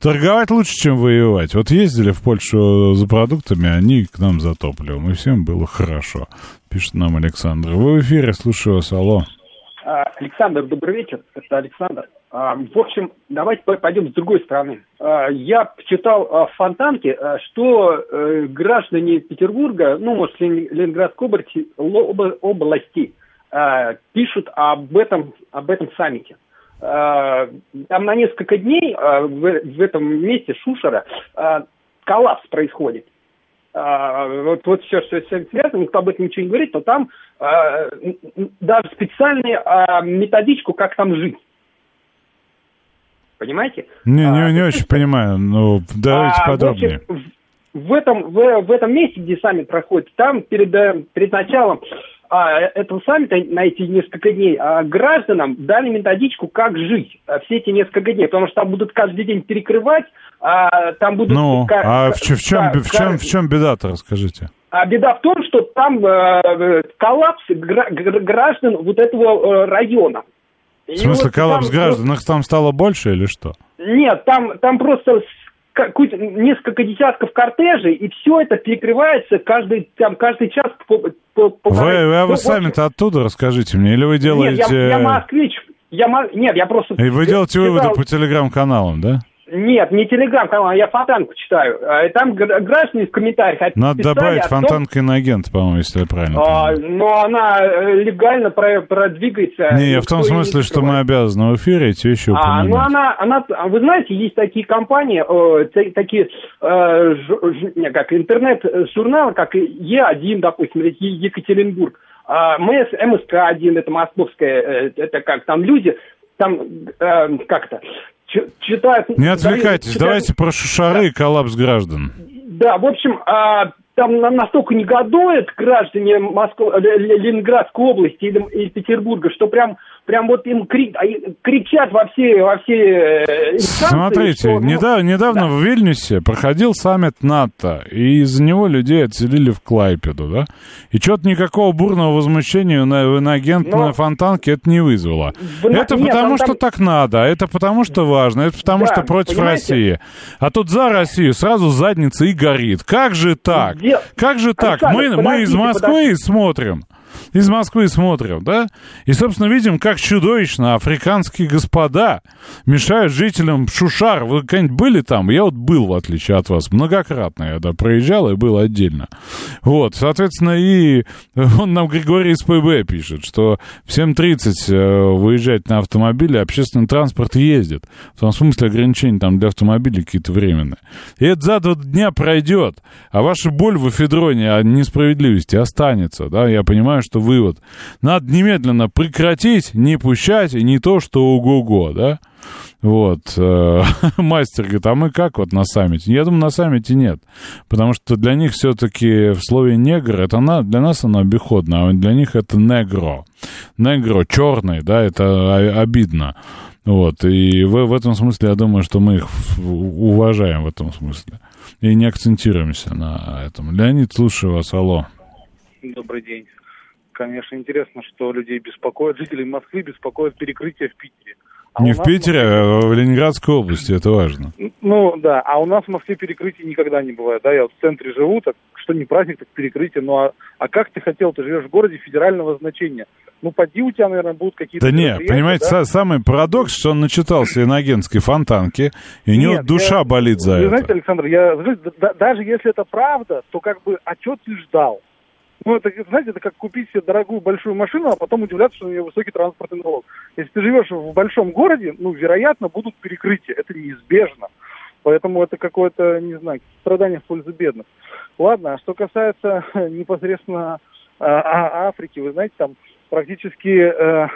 Торговать лучше, чем воевать. Вот ездили в Польшу за продуктами, они к нам за топливом, и всем было хорошо, пишет нам Александр. Вы в эфире, слушаю вас, алло. А, Александр, добрый вечер, это Александр. А, в общем, давайте пойдем с другой стороны. А, я читал в Фонтанке, что э, граждане Петербурга, ну, может, Ленинградской области, пишут об этом, об этом саммите. Там на несколько дней в этом месте Шушера коллапс происходит. Вот, вот все, что с связано, никто об этом ничего не говорит, но там даже специальную методичку, как там жить. Понимаете? Не, не, а, не очень понимаю, но давайте а, подробнее. В, общем, в, этом, в, в этом месте, где саммит проходит, там перед, э, перед началом а, этого саммита на эти несколько дней а, гражданам дали методичку, как жить а, все эти несколько дней, потому что там будут каждый день перекрывать, а, там будут... Ну, как, а в, в, чем, в, чем, в чем беда-то, расскажите? А беда в том, что там э, коллапс граждан вот этого э, района. В смысле, вот коллапс там, граждан? Их там стало больше или что? Нет, там, там просто несколько десятков кортежей, и все это перекрывается каждый, там, каждый час по, по, по Вы, а вы ну, сами-то оттуда расскажите мне, или вы делаете... Нет, я, я москвич, я, нет, я просто... И вы делаете читал... выводы по телеграм-каналам, да? Нет, не телеграм-канал, я фонтанку читаю. А, и там граждане в комментариях Надо добавить фонтанка иноагент, по-моему, если я правильно а, понимаю. Но она э, легально продвигается. Не, в том смысле, что мы обязаны в эфире эти вещи упоминать. А, ну она, она, вы знаете, есть такие компании, э, такие, э, ж, как интернет-журналы, как Е1, допустим, или Екатеринбург. А, МС, МСК-1, это московская, э, это как там люди, там э, как-то читают... Не отвлекайтесь, читают, давайте про шушары и коллапс граждан. Да, в общем, а, там настолько негодуют граждане Москвы, Ленинградской области или, или Петербурга, что прям прям вот им крик, а, кричат во все, во все э, инстанции. Смотрите, что, ну, недавно, недавно да. в Вильнюсе проходил саммит НАТО, и из-за него людей отселили в Клайпеду, да? И что-то никакого бурного возмущения на иноагент Но... на Фонтанке это не вызвало. В... Это Нет, потому, там, что так надо, а это потому, что важно, это потому, да, что против понимаете? России. А тут за Россию сразу задница и горит. Как же так? Где... Как же так? Александр, мы, мы из Москвы подождите. смотрим из Москвы смотрим, да? И, собственно, видим, как чудовищно африканские господа мешают жителям Шушар. Вы когда-нибудь были там? Я вот был, в отличие от вас, многократно. Я да, проезжал и был отдельно. Вот, соответственно, и он нам Григорий из ПБ пишет, что в 7.30 э, выезжать на автомобиле, общественный транспорт ездит. В том смысле ограничения там для автомобилей какие-то временные. И это за два дня пройдет, а ваша боль в эфедроне о несправедливости останется, да? Я понимаю, понимаю, что вывод. Надо немедленно прекратить, не пущать, и не то, что ого-го, да? Вот. э, *laughs* Мастер говорит, а мы как вот на саммите? Я думаю, на саммите нет. Потому что для них все-таки в слове негр, это на, для нас оно обиходно, а для них это негро. Негро, черный, да, это обидно. Вот. И в, в этом смысле я думаю, что мы их уважаем в этом смысле. И не акцентируемся на этом. Леонид, слушаю вас, алло. Добрый день. Конечно, интересно, что людей беспокоит, жителей Москвы беспокоит перекрытие в Питере. А не в Питере, а в Ленинградской области, это важно. Ну, да, а у нас в Москве перекрытий никогда не бывает, да, я вот в центре живу, так что не праздник, так перекрытие, ну а, а как ты хотел, ты живешь в городе федерального значения, ну поди у тебя, наверное, будут какие-то... Да не, мероприятия, понимаете, да? са- самый парадокс, что он начитался иногенской фонтанки, и у него Нет, душа я- болит за Вы это. знаете, Александр, я, даже если это правда, то как бы, а что ты ждал? Ну, это, знаете, это как купить себе дорогую большую машину, а потом удивляться, что у нее высокий транспортный налог. Если ты живешь в большом городе, ну, вероятно, будут перекрытия. Это неизбежно. Поэтому это какое-то, не знаю, страдание в пользу бедных. Ладно, а что касается непосредственно а, а- Африки, вы знаете, там практически э,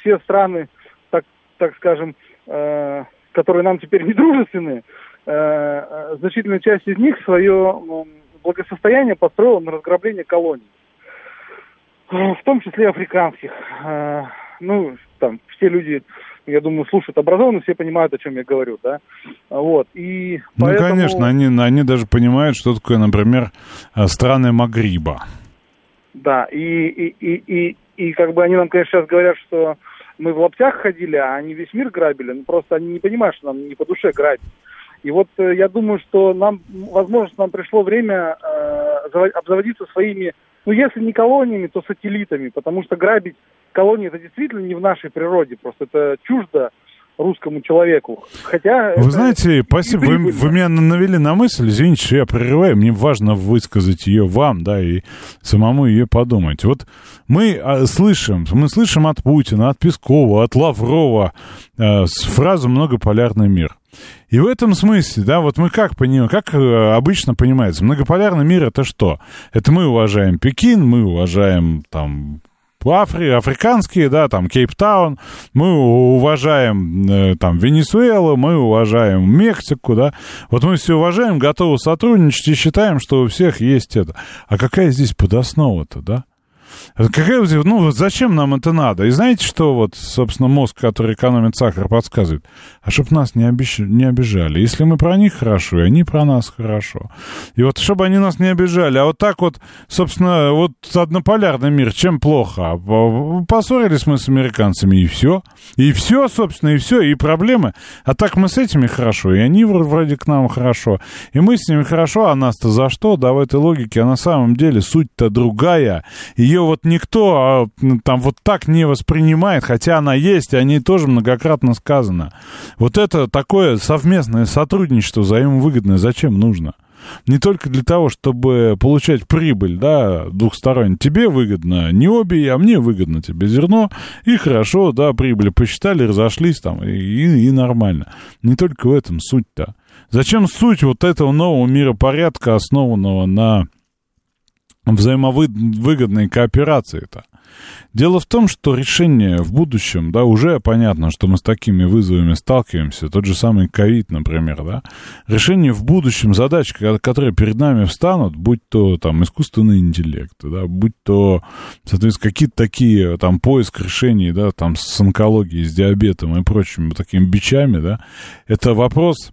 все страны, так, так скажем, э, которые нам теперь не дружественны, э, э, значительная часть из них свое благосостояние построила на разграбление колоний. Э, В том числе африканских. Э, Ну, там, все люди, я думаю, слушают образованно, все понимают, о чем я говорю, да. Вот, и Ну, поэтому... конечно, они, они даже понимают, что такое, например, э, страны Магриба. Да, и, и, и, и, и как бы они нам, конечно, сейчас говорят, что мы в лаптях ходили, а они весь мир грабили. Ну, просто они не понимают, что нам не по душе грабить. И вот э, я думаю, что нам, возможно, нам пришло время э, обзаводиться своими, ну, если не колониями, то сателлитами, потому что грабить колонии это действительно не в нашей природе, просто это чуждо русскому человеку. Хотя... Вы это знаете, спасибо, вы, вы меня навели на мысль, извините, что я прерываю, мне важно высказать ее вам, да, и самому ее подумать. Вот мы а, слышим, мы слышим от Путина, от Пескова, от Лаврова э, с фразу «многополярный мир». И в этом смысле, да, вот мы как понимаем, как э, обычно понимается, многополярный мир это что? Это мы уважаем Пекин, мы уважаем там Афри, африканские, да, там, Кейптаун, мы уважаем э, там Венесуэлу, мы уважаем Мексику, да, вот мы все уважаем, готовы сотрудничать и считаем, что у всех есть это. А какая здесь подоснова-то, да? Какая, ну, зачем нам это надо? И знаете, что вот, собственно, мозг, который экономит сахар, подсказывает? А чтобы нас не, обещ... не обижали. Если мы про них хорошо, и они про нас хорошо. И вот, чтобы они нас не обижали. А вот так вот, собственно, вот однополярный мир, чем плохо? А по- Поссорились мы с американцами, и все. И все, собственно, и все, и проблемы. А так мы с этими хорошо, и они вр- вроде к нам хорошо. И мы с ними хорошо, а нас-то за что? Да, в этой логике, а на самом деле суть-то другая. Ее вот никто а, там вот так не воспринимает, хотя она есть, и о ней тоже многократно сказано. Вот это такое совместное сотрудничество взаимовыгодное зачем нужно? Не только для того, чтобы получать прибыль, да, двухсторонне. Тебе выгодно не обе, а мне выгодно тебе зерно, и хорошо, да, прибыль посчитали, разошлись там, и, и- и нормально. Не только в этом суть-то. Зачем суть вот этого нового миропорядка, основанного на взаимовыгодной кооперации-то? Дело в том, что решение в будущем, да, уже понятно, что мы с такими вызовами сталкиваемся, тот же самый ковид, например, да, решение в будущем задач, ко- которые перед нами встанут, будь то там искусственный интеллект, да, будь то, соответственно, какие-то такие, там, поиск решений, да, там, с онкологией, с диабетом и прочими такими бичами, да, это вопрос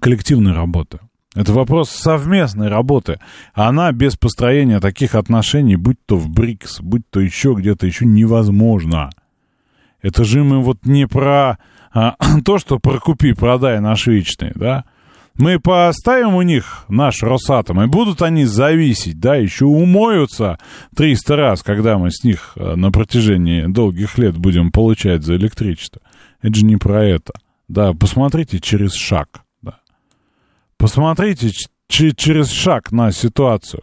коллективной работы. Это вопрос совместной работы. Она без построения таких отношений, будь то в БРИКС, будь то еще где-то, еще невозможно. Это же мы вот не про а, *clears throat* то, что про купи, продай наш вечный, да? Мы поставим у них наш Росатом, и будут они зависеть, да, еще умоются 300 раз, когда мы с них а, на протяжении долгих лет будем получать за электричество. Это же не про это. Да, посмотрите через шаг. Посмотрите через шаг на ситуацию.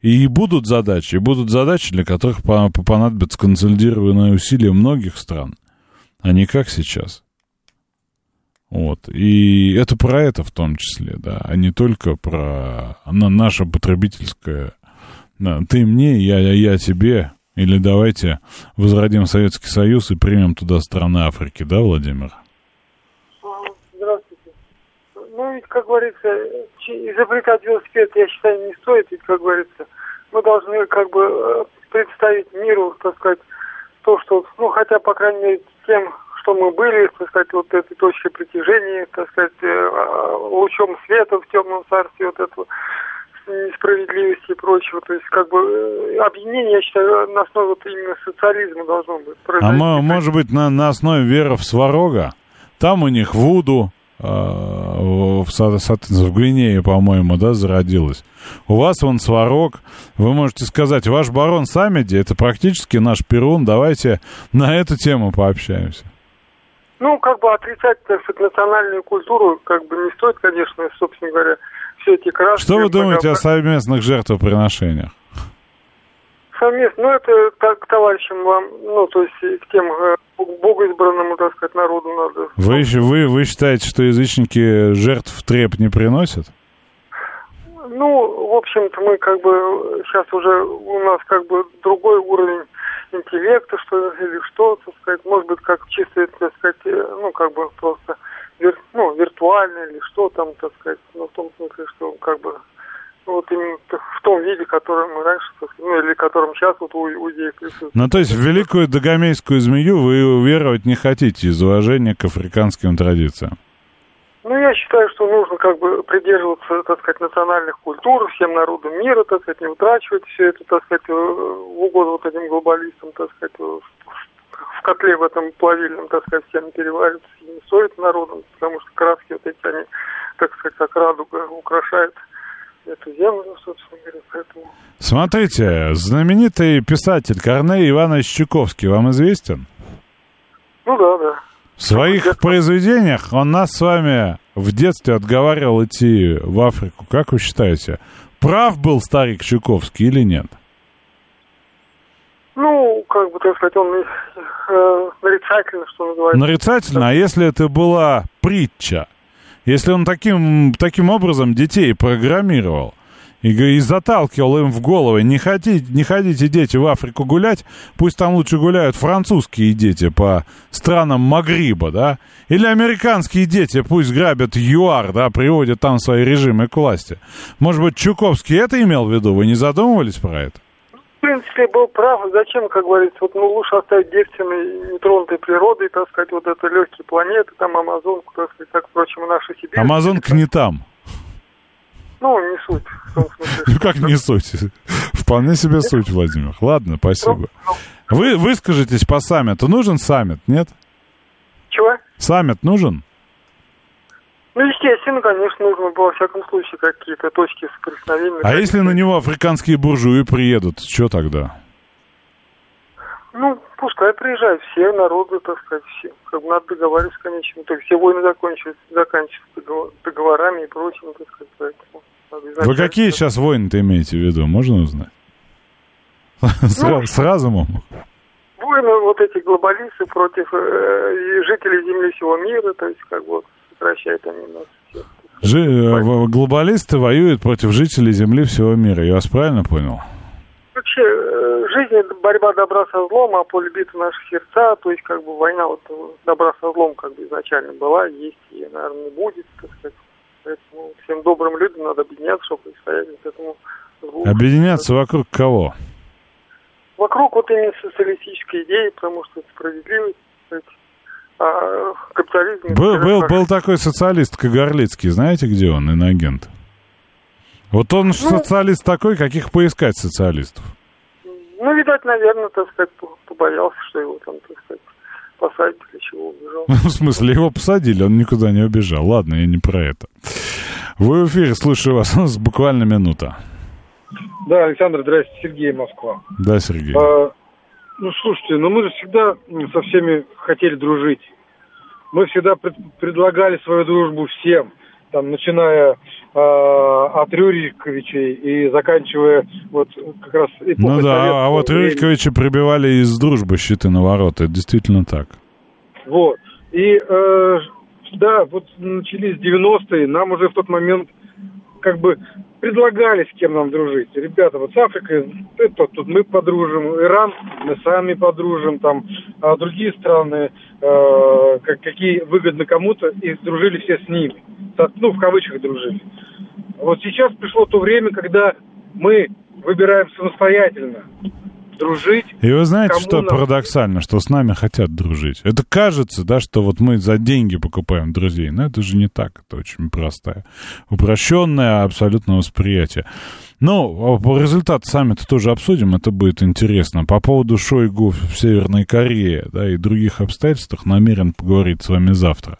И будут задачи, и будут задачи, для которых по- понадобятся консолидированные усилия многих стран, а не как сейчас. Вот. И это про это в том числе, да, а не только про на- наше потребительское Да, ты мне, я, я, я тебе. Или давайте возродим Советский Союз и примем туда страны Африки, да, Владимир? Здравствуйте. Ну, ведь, как говорится, изобретать велосипед, я считаю, не стоит, ведь, как говорится, мы должны, как бы, э, представить миру, так сказать, то, что, ну, хотя, по крайней мере, тем, что мы были, так сказать, вот этой точкой притяжения, так сказать, э, лучом света в темном царстве вот этого несправедливости и прочего. То есть, как бы, э, объединение, я считаю, на основе вот именно социализма должно быть. А произойти. мо- может быть, на, на основе веры в Сварога? Там у них Вуду, э, в, соответственно, в Гвинее, по-моему, да, зародилась. У вас вон Сварог. Вы можете сказать, ваш барон Самеди, это практически наш Перун. Давайте на эту тему пообщаемся. Ну, как бы отрицать, так сказать, национальную культуру, как бы не стоит, конечно, собственно говоря, все эти краски. Что вы думаете о совместных жертвоприношениях? Совместно, ну, это так, к товарищам вам, ну, то есть к тем э, богоизбранному, так сказать, народу надо. Вы, вы, вы считаете, что язычники жертв треп не приносят? Ну, в общем-то, мы как бы сейчас уже у нас как бы другой уровень интеллекта, что ли, или что, так сказать, может быть, как чисто, так сказать, э, ну, как бы просто вир- ну, виртуально или что там, так сказать, ну, в том смысле, что как бы вот в том виде, которым мы раньше, ну, или которым сейчас вот у, присутствует. Ну, то есть в великую догомейскую змею вы уверовать не хотите из уважения к африканским традициям? Ну, я считаю, что нужно как бы придерживаться, так сказать, национальных культур, всем народам мира, так сказать, не утрачивать все это, так сказать, э, в угоду вот этим глобалистам, так сказать, э, в в котле в этом плавильном, так сказать, всем перевариваться и не стоит народом, потому что краски вот эти, они, так сказать, как радуга украшают эту землю, собственно говоря, поэтому... Смотрите, знаменитый писатель Корней Иванович Чуковский вам известен? Ну да, да. В своих произведениях он нас с вами в детстве отговаривал идти в Африку. Как вы считаете, прав был старик Чуковский или нет? Ну, как бы, так сказать, он э, нарицательно, что называется. Нарицательно, а если это была притча? Если он таким, таким образом детей программировал и, и заталкивал им в головы, не, хотите, не ходите, дети, в Африку гулять, пусть там лучше гуляют французские дети по странам Магриба, да, или американские дети пусть грабят ЮАР, да, приводят там свои режимы к власти. Может быть, Чуковский это имел в виду? Вы не задумывались про это? В принципе, был прав. Зачем, как говорится, вот, ну, лучше оставить девственной, нетронутой природой, так сказать, вот это легкие планеты, там Амазонку, так сказать, как, впрочем, наши Сибирь. Амазонка не там. Ну, не суть. В том смысле, Ну как не суть? *laughs* Вполне себе суть, Владимир. Ладно, спасибо. Вы выскажитесь по саммиту. Нужен саммит, нет? Чего? Саммит нужен? Ну, естественно, конечно, нужно было, во всяком случае, какие-то точки соприкосновения. А если на него африканские буржуи приедут, что тогда? Ну, пускай приезжают все народы, так сказать, все. Как бы надо договариваться, конечно. Так все войны заканчиваются договор- договорами и прочим, так сказать, поэтому... Вы какие сейчас войны-то имеете в виду? Можно узнать? С Ну, ра- С разумом? Войны вот эти глобалисты против э, жителей Земли всего мира, то есть как бы вот сокращают они нас всех. Жи- э, Глобалисты воюют против жителей Земли всего мира. Я вас правильно понял? Вообще, э, жизнь это борьба добра со злом, а поле битвы наши сердца, то есть как бы война вот добра со злом как бы изначально была, есть и, наверное, не будет, так сказать. Поэтому всем добрым людям надо объединяться, чтобы противостоять вот этому злу. Объединяться вокруг кого? Вокруг вот именно социалистической идеи, потому что это справедливость, сказать, а капитализм... Был, был, был такой социалист Кагарлицкий, знаете, где он, иноагент? Вот он Ну. социалист такой, каких поискать социалистов. Ну, видать, наверное, так сказать, по- побоялся, что его там, так сказать, посадят или чего, убежал. *laughs* В смысле, его посадили, он никуда не убежал. Ладно, я не про это. Вы в эфире, слушаю вас. *laughs* У нас буквально минута. Да, Александр, здрасте, Сергей, Москва. Да, Сергей. А, ну, слушайте, ну мы же всегда со всеми хотели дружить. Мы всегда пред- предлагали свою дружбу всем, там, начиная а, от Рюриковичей и заканчивая вот как раз эпохой Ну да, а вот. Рюриковича прибивали из дружбы щиты на ворота. Это действительно так. Вот. И, э, да, вот начались 90-е, нам уже в тот момент как бы предлагали, с кем нам дружить. Ребята, вот с Африкой, это тут мы подружим, Иран мы сами подружим, там, а другие страны, э, как, какие выгодны кому-то, и дружили все с ними. Ну, в кавычках дружили. Вот сейчас пришло то время, когда мы выбираем самостоятельно дружить. И вы знаете, кому что нам- парадоксально, что с нами хотят дружить. Это кажется, да, что вот мы за деньги покупаем друзей, но это же не так, это очень простое, упрощенное абсолютно восприятие. Ну, а по результату саммита тоже обсудим, это будет интересно. По поводу Шойгу в Северной Корее, да, и других обстоятельствах намерен поговорить с вами завтра.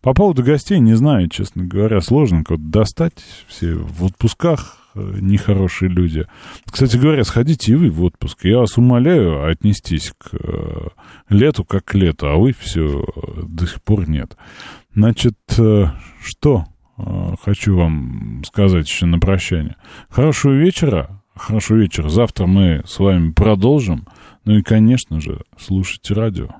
По поводу гостей, не знаю, честно говоря, сложно кого-то достать, все в отпусках, нехорошие люди. Кстати говоря, сходите и вы в отпуск. Я вас умоляю отнестись к э, лету как к лету, а вы все до сих пор нет. Значит, э, что э, хочу вам сказать еще на прощание. Хорошего вечера. Хорошего вечера. Завтра мы с вами продолжим. Ну и, конечно же, слушайте радио.